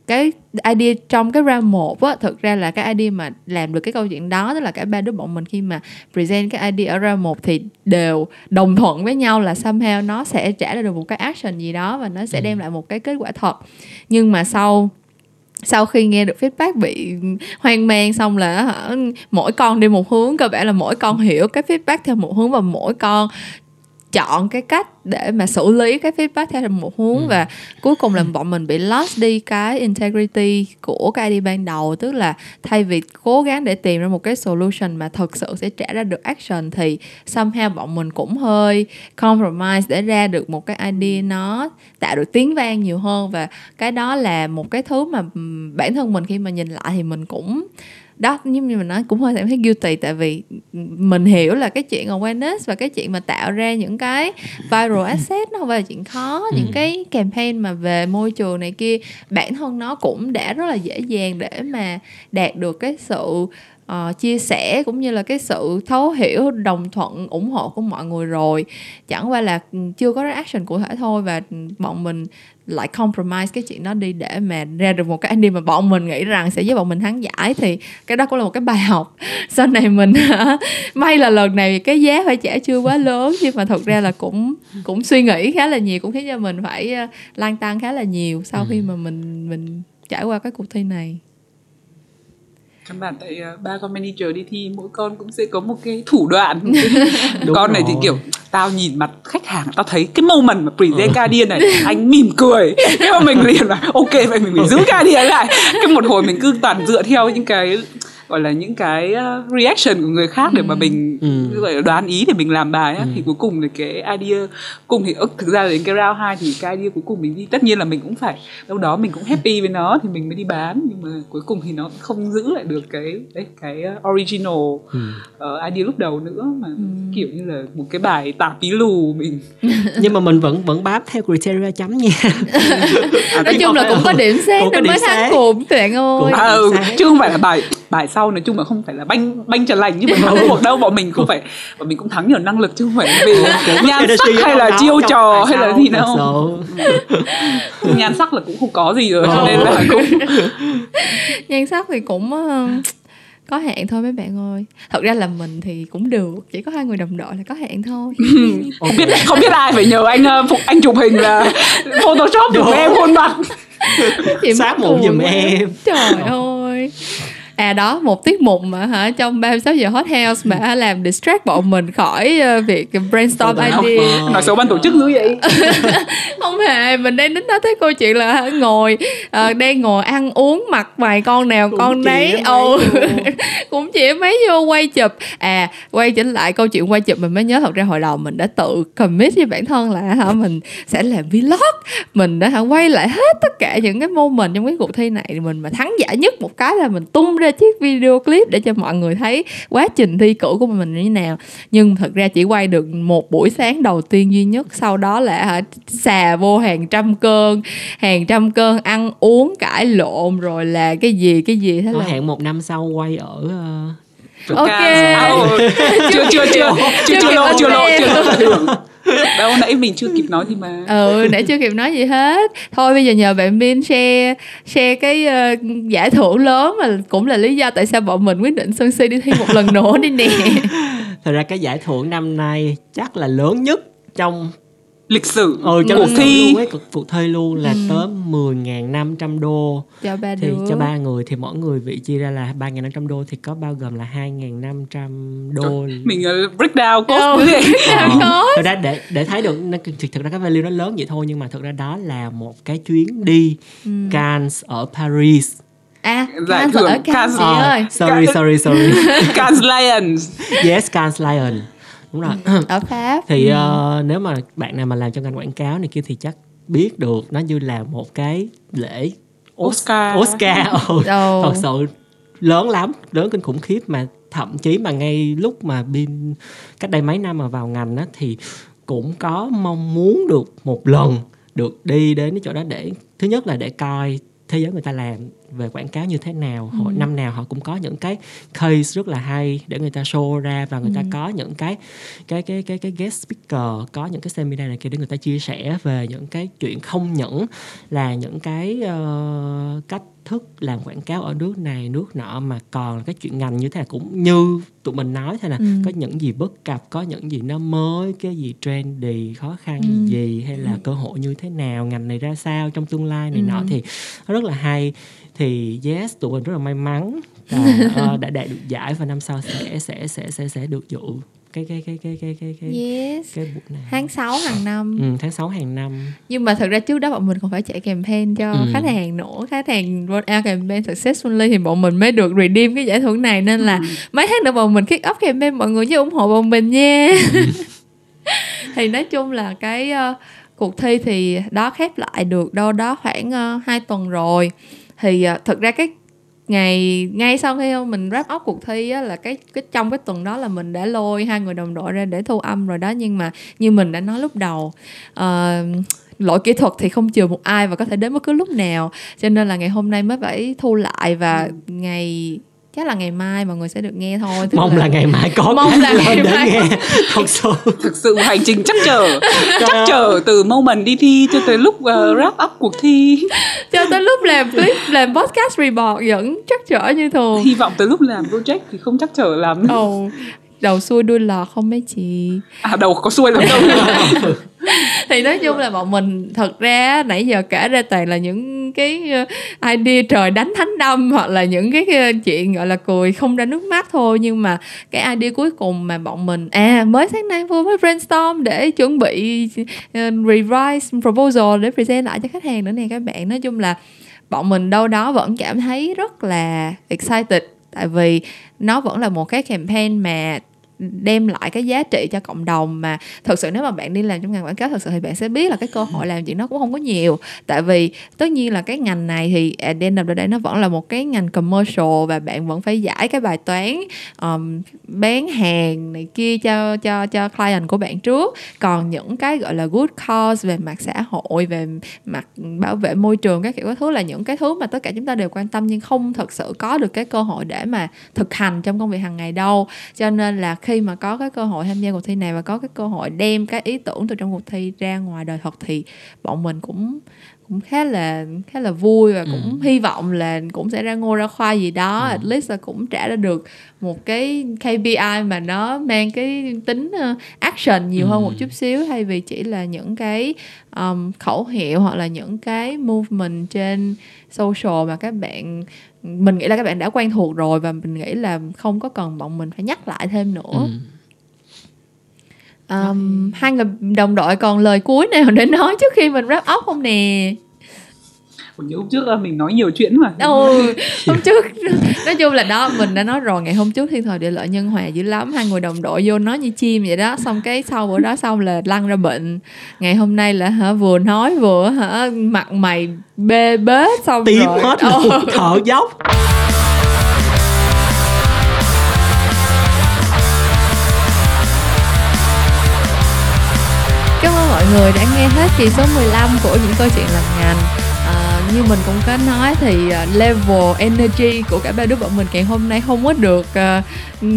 [SPEAKER 1] cái idea trong cái round 1 á thực ra là cái idea mà làm được cái câu chuyện đó tức là cả ba đứa bọn mình khi mà present cái idea ở round 1 thì đều đồng thuận với nhau là somehow nó sẽ trả được một cái action gì đó và nó sẽ ừ. đem lại một cái kết quả thật. Nhưng mà sau sau khi nghe được feedback bị hoang mang xong là hả, mỗi con đi một hướng cơ bản là mỗi con hiểu cái feedback theo một hướng và mỗi con chọn cái cách để mà xử lý cái feedback theo một hướng ừ. và cuối cùng là bọn mình bị lost đi cái integrity của cái ID ban đầu tức là thay vì cố gắng để tìm ra một cái solution mà thực sự sẽ trả ra được action thì somehow bọn mình cũng hơi compromise để ra được một cái idea nó tạo được tiếng vang nhiều hơn và cái đó là một cái thứ mà bản thân mình khi mà nhìn lại thì mình cũng đó nhưng mà nói cũng hơi cảm thấy guilty tại vì mình hiểu là cái chuyện awareness và cái chuyện mà tạo ra những cái viral asset nó không phải là chuyện khó ừ. những cái campaign mà về môi trường này kia bản thân nó cũng đã rất là dễ dàng để mà đạt được cái sự uh, chia sẻ cũng như là cái sự thấu hiểu đồng thuận ủng hộ của mọi người rồi. Chẳng qua là chưa có action cụ thể thôi và bọn mình lại compromise cái chuyện đó đi để mà ra được một cái ending mà bọn mình nghĩ rằng sẽ giúp bọn mình thắng giải. Thì cái đó cũng là một cái bài học. Sau này mình may là lần này cái giá phải trả chưa quá lớn nhưng mà thật ra là cũng cũng suy nghĩ khá là nhiều cũng khiến cho mình phải lan tăng khá là nhiều sau khi ừ. mà mình mình trải qua cái cuộc thi này
[SPEAKER 2] căn bản tại uh, ba con manager đi thi mỗi con cũng sẽ có một cái thủ đoạn con này rồi. thì kiểu tao nhìn mặt khách hàng tao thấy cái moment mà present ừ. Guardian này anh mỉm cười thế mà mình liền là ok vậy mình phải giữ Guardian lại cái một hồi mình cứ toàn dựa theo những cái gọi là những cái ờ, reaction của người khác để mà ừ. mình ừ. gọi là đoán ý để mình làm bài á, ừ. thì cuối cùng thì cái idea cùng thì thực ra đến cái round 2 thì cái idea cuối cùng mình đi tất nhiên là mình cũng phải đâu đó mình cũng happy với nó thì mình mới đi bán nhưng mà cuối cùng thì nó không giữ lại được cái đấy cái ờ, original ừ. uh, idea lúc đầu nữa mà ừ. kiểu như là một cái bài tạp bí lù mình
[SPEAKER 3] nhưng mà mình vẫn vẫn bám theo criteria chấm nha
[SPEAKER 1] à, nói chung là cũng có điểm xét nên mới thắng cùng tuyển ơi
[SPEAKER 2] à, ừ, chứ không phải là bài bài sau nói chung là không phải là banh banh trần lành như bọn thắng cuộc đâu bọn mình cũng phải bọn mình cũng thắng nhờ năng lực chứ không phải vì nhan sắc hay là chiêu trò hay là gì đâu. nhan sắc là cũng không có gì rồi cho nên là cũng
[SPEAKER 1] nhan sắc thì cũng có hạn thôi mấy bạn ơi. Thật ra là mình thì cũng được chỉ có hai người đồng đội là có hạn thôi.
[SPEAKER 2] Không biết không biết ai phải nhờ anh phục anh chụp hình là photoshop chụp em khuôn mặt.
[SPEAKER 3] Sát một giùm em.
[SPEAKER 1] trời ơi à đó một tiết mục mà hả? Trong 36 giờ hot house mà làm distract bọn mình khỏi uh, việc brainstorm idea.
[SPEAKER 2] nói xấu ban tổ chức dữ vậy?
[SPEAKER 1] Không hề mình đang tính nói tới câu chuyện là ngồi uh, đang ngồi ăn uống mặc vài con nào cũng con đấy ồ cũng chỉ mấy vô quay chụp. À quay trở lại câu chuyện quay chụp mình mới nhớ thật ra hồi đầu mình đã tự commit với bản thân là hả mình sẽ làm vlog. Mình đã hả quay lại hết tất cả những cái moment trong cái cuộc thi này. Mình mà thắng giải nhất một cái là mình tung ra chiếc video clip để cho mọi người thấy quá trình thi cử của mình như thế nào. Nhưng thật ra chỉ quay được một buổi sáng đầu tiên duy nhất sau đó là hả xà vô hàng trăm cơn hàng trăm cơn ăn uống cãi lộn rồi là cái gì cái gì thế là
[SPEAKER 3] hẹn một năm sau quay ở uh,
[SPEAKER 1] ok.
[SPEAKER 2] Ừ. chưa chưa chưa chưa chưa lộ chưa lộ chưa lộ đâu nãy mình chưa kịp nói gì mà.
[SPEAKER 1] Ừ nãy chưa kịp nói gì hết. Thôi bây giờ nhờ bạn Min share share cái uh, giải thưởng lớn mà cũng là lý do tại sao bọn mình quyết định sân si đi thi một lần nữa đi nè.
[SPEAKER 3] Thật ra cái giải thưởng năm nay chắc là lớn nhất trong
[SPEAKER 2] lịch sử
[SPEAKER 3] ừ, trong
[SPEAKER 2] cuộc thi.
[SPEAKER 3] Luôn ấy, cuộc, thi luôn là
[SPEAKER 1] Ừ.
[SPEAKER 3] tới 10.500 đô.
[SPEAKER 1] Cho ba
[SPEAKER 3] thì
[SPEAKER 1] đứa.
[SPEAKER 3] cho ba người thì mỗi người vị chia ra là 3.500 đô thì có bao gồm là 2.500 đô.
[SPEAKER 2] Mình uh, break down cost dữ vậy
[SPEAKER 3] Ờ,
[SPEAKER 1] có.
[SPEAKER 3] thực ra để để thấy được nó- thực thực ra cái value nó lớn vậy thôi nhưng mà thực ra đó là một cái chuyến đi
[SPEAKER 1] Ừ.
[SPEAKER 3] Cannes ở Paris.
[SPEAKER 1] À
[SPEAKER 2] Giải
[SPEAKER 1] Cannes ở Cannes
[SPEAKER 2] Cannes.
[SPEAKER 1] chị
[SPEAKER 3] Ờ,
[SPEAKER 1] ơi.
[SPEAKER 3] sorry sorry sorry.
[SPEAKER 2] Cannes Lions.
[SPEAKER 3] Yes Cannes Lion đúng rồi
[SPEAKER 1] ở Pháp
[SPEAKER 3] thì
[SPEAKER 1] Ừ.
[SPEAKER 3] ờ, nếu mà bạn nào mà làm trong ngành quảng cáo này kia thì chắc biết được nó như là một cái lễ
[SPEAKER 2] Oscar.
[SPEAKER 3] Oscar ừ.
[SPEAKER 1] Ồ.
[SPEAKER 3] thật sự lớn lắm lớn kinh khủng khiếp mà thậm chí mà ngay lúc mà bin cách đây mấy năm mà vào ngành á thì cũng có mong muốn được một lần được đi đến cái chỗ đó để thứ nhất là để coi thế giới người ta làm về quảng cáo như thế nào họ năm nào họ cũng có những cái case rất là hay để người ta show ra và người ta có những cái cái cái cái cái guest speaker có những cái seminar này kia để người ta chia sẻ về những cái chuyện không những là những cái ờ, cách thức làm quảng cáo ở nước này nước nọ mà còn là cái chuyện ngành như thế nào cũng như tụi mình nói thế nào
[SPEAKER 1] Ừ.
[SPEAKER 3] có những gì bất cập có những gì nó mới cái gì trendy khó khăn
[SPEAKER 1] Ừ.
[SPEAKER 3] gì hay là cơ hội như thế nào ngành này ra sao trong tương lai này
[SPEAKER 1] Ừ.
[SPEAKER 3] nọ thì nó rất là hay thì yes tụi mình rất là may mắn. Là ờ, đã đạt được giải và năm sau sẽ sẽ sẽ sẽ sẽ được dự cái cái cái cái cái cái cái
[SPEAKER 1] yes.
[SPEAKER 3] cái buổi này.
[SPEAKER 1] Tháng 6 hàng năm.
[SPEAKER 3] Ừ, tháng 6 hàng năm.
[SPEAKER 1] Nhưng mà thật ra trước đó bọn mình còn phải chạy campaign cho
[SPEAKER 3] Ừ.
[SPEAKER 1] khách hàng nữa. Khách hàng vote out campaign successfully thì bọn mình mới được redeem cái giải thưởng này. Nên là mấy tháng nữa bọn mình kick off campaign mọi người nhớ ủng hộ bọn mình nha. Thì nói chung là cái ờ, cuộc thi thì đó khép lại được đâu đó khoảng uh, 2 tuần rồi thì uh, thực ra cái ngày ngay sau khi mình wrap up cuộc thi á, là cái cái trong cái tuần đó là mình đã lôi hai người đồng đội ra để thu âm rồi đó. Nhưng mà như mình đã nói lúc đầu ờ, lỗi kỹ thuật thì không chừa một ai và có thể đến bất cứ lúc nào. Cho nên là ngày hôm nay mới phải thu lại và ngày chắc là ngày mai mọi người sẽ được nghe thôi. Tức
[SPEAKER 3] mong là ngày mai có
[SPEAKER 1] Mong là ngày mai
[SPEAKER 3] nghe thật sự.
[SPEAKER 2] Thực sự một hành trình chắc chờ chắc chờ từ moment đi thi cho tới lúc uh, wrap up cuộc thi.
[SPEAKER 1] Cho tới làm clip làm podcast report vẫn chắc chở như thường.
[SPEAKER 2] Hy vọng tới lúc làm project thì không chắc chờ lắm
[SPEAKER 1] Ồ, đầu xuôi đuôi lò không mấy chị?
[SPEAKER 2] À đầu có xuôi lắm đâu.
[SPEAKER 1] Thì nói chung là bọn mình thật ra nãy giờ kể ra toàn là những cái ờ, idea trời đánh thánh đâm hoặc là những cái ờ, chuyện gọi là cười không ra nước mắt thôi. Nhưng mà cái idea cuối cùng mà bọn mình à mới sáng nay vừa mới brainstorm để chuẩn bị ờ, revise proposal để present lại cho khách hàng nữa nè các bạn. Nói chung là bọn mình đâu đó vẫn cảm thấy rất là excited, tại vì nó vẫn là một cái campaign mà đem lại cái giá trị cho cộng đồng mà thật sự nếu mà bạn đi làm trong ngành quảng cáo thật sự thì bạn sẽ biết là cái cơ hội làm chuyện đó cũng không có nhiều. Tại vì tất nhiên là cái ngành này thì at the end of the day nó vẫn là một cái ngành commercial và bạn vẫn phải giải cái bài toán um, bán hàng này kia cho cho cho client của bạn trước. Còn những cái gọi là good cause về mặt xã hội về mặt bảo vệ môi trường các kiểu các thứ là những cái thứ mà tất cả chúng ta đều quan tâm nhưng không thật sự có được cái cơ hội để mà thực hành trong công việc hàng ngày đâu. Cho nên là khi khi mà có cái cơ hội tham gia cuộc thi này và có cái cơ hội đem cái ý tưởng từ trong cuộc thi ra ngoài đời thật thì bọn mình cũng cũng khá là khá là vui và cũng ừ. hy vọng là cũng sẽ ra ngô ra khoa gì đó ừ. at least là cũng trả ra được một cái KPI mà nó mang cái tính uh, action nhiều ừ. hơn một chút xíu thay vì chỉ là những cái um, khẩu hiệu hoặc là những cái movement trên social mà các bạn mình nghĩ là các bạn đã quen thuộc rồi và mình nghĩ là không có cần bọn mình phải nhắc lại thêm nữa ừ um, hai người đồng đội còn lời cuối nào để nói trước khi mình wrap up không nè?
[SPEAKER 2] Như hôm trước mình nói nhiều chuyện mà.
[SPEAKER 1] Ừ, hôm trước nói chung là đó mình đã nói rồi ngày hôm trước thiên thời địa lợi nhân hòa dữ lắm hai người đồng đội vô nói như chim vậy đó xong cái sau bữa đó xong là lăn ra bệnh. Ngày hôm nay là hả vừa nói vừa hả mặt mày bê bết xong
[SPEAKER 3] Tiếp rồi. hết luôn thở dốc
[SPEAKER 1] người đã nghe hết kỳ số 15 của những câu chuyện làm ngành như mình cũng có nói thì à, level energy của cả ba đứa bọn mình ngày hôm nay không có được uh,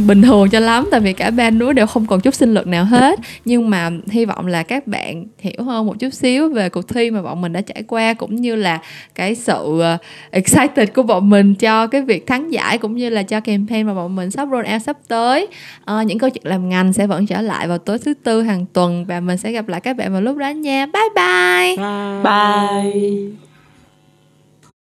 [SPEAKER 1] bình thường cho lắm. Tại vì cả ba đứa đều không còn chút sinh lực nào hết. Nhưng mà hy vọng là các bạn hiểu hơn một chút xíu về cuộc thi mà bọn mình đã trải qua cũng như là cái sự uh, excited của bọn mình cho cái việc thắng giải cũng như là cho campaign mà bọn mình sắp roll out sắp tới. Uh, những câu chuyện làm ngành sẽ vẫn trở lại vào tối thứ tư hàng tuần và mình sẽ gặp lại các bạn vào lúc đó nha. Bye bye!
[SPEAKER 3] Bye, bye.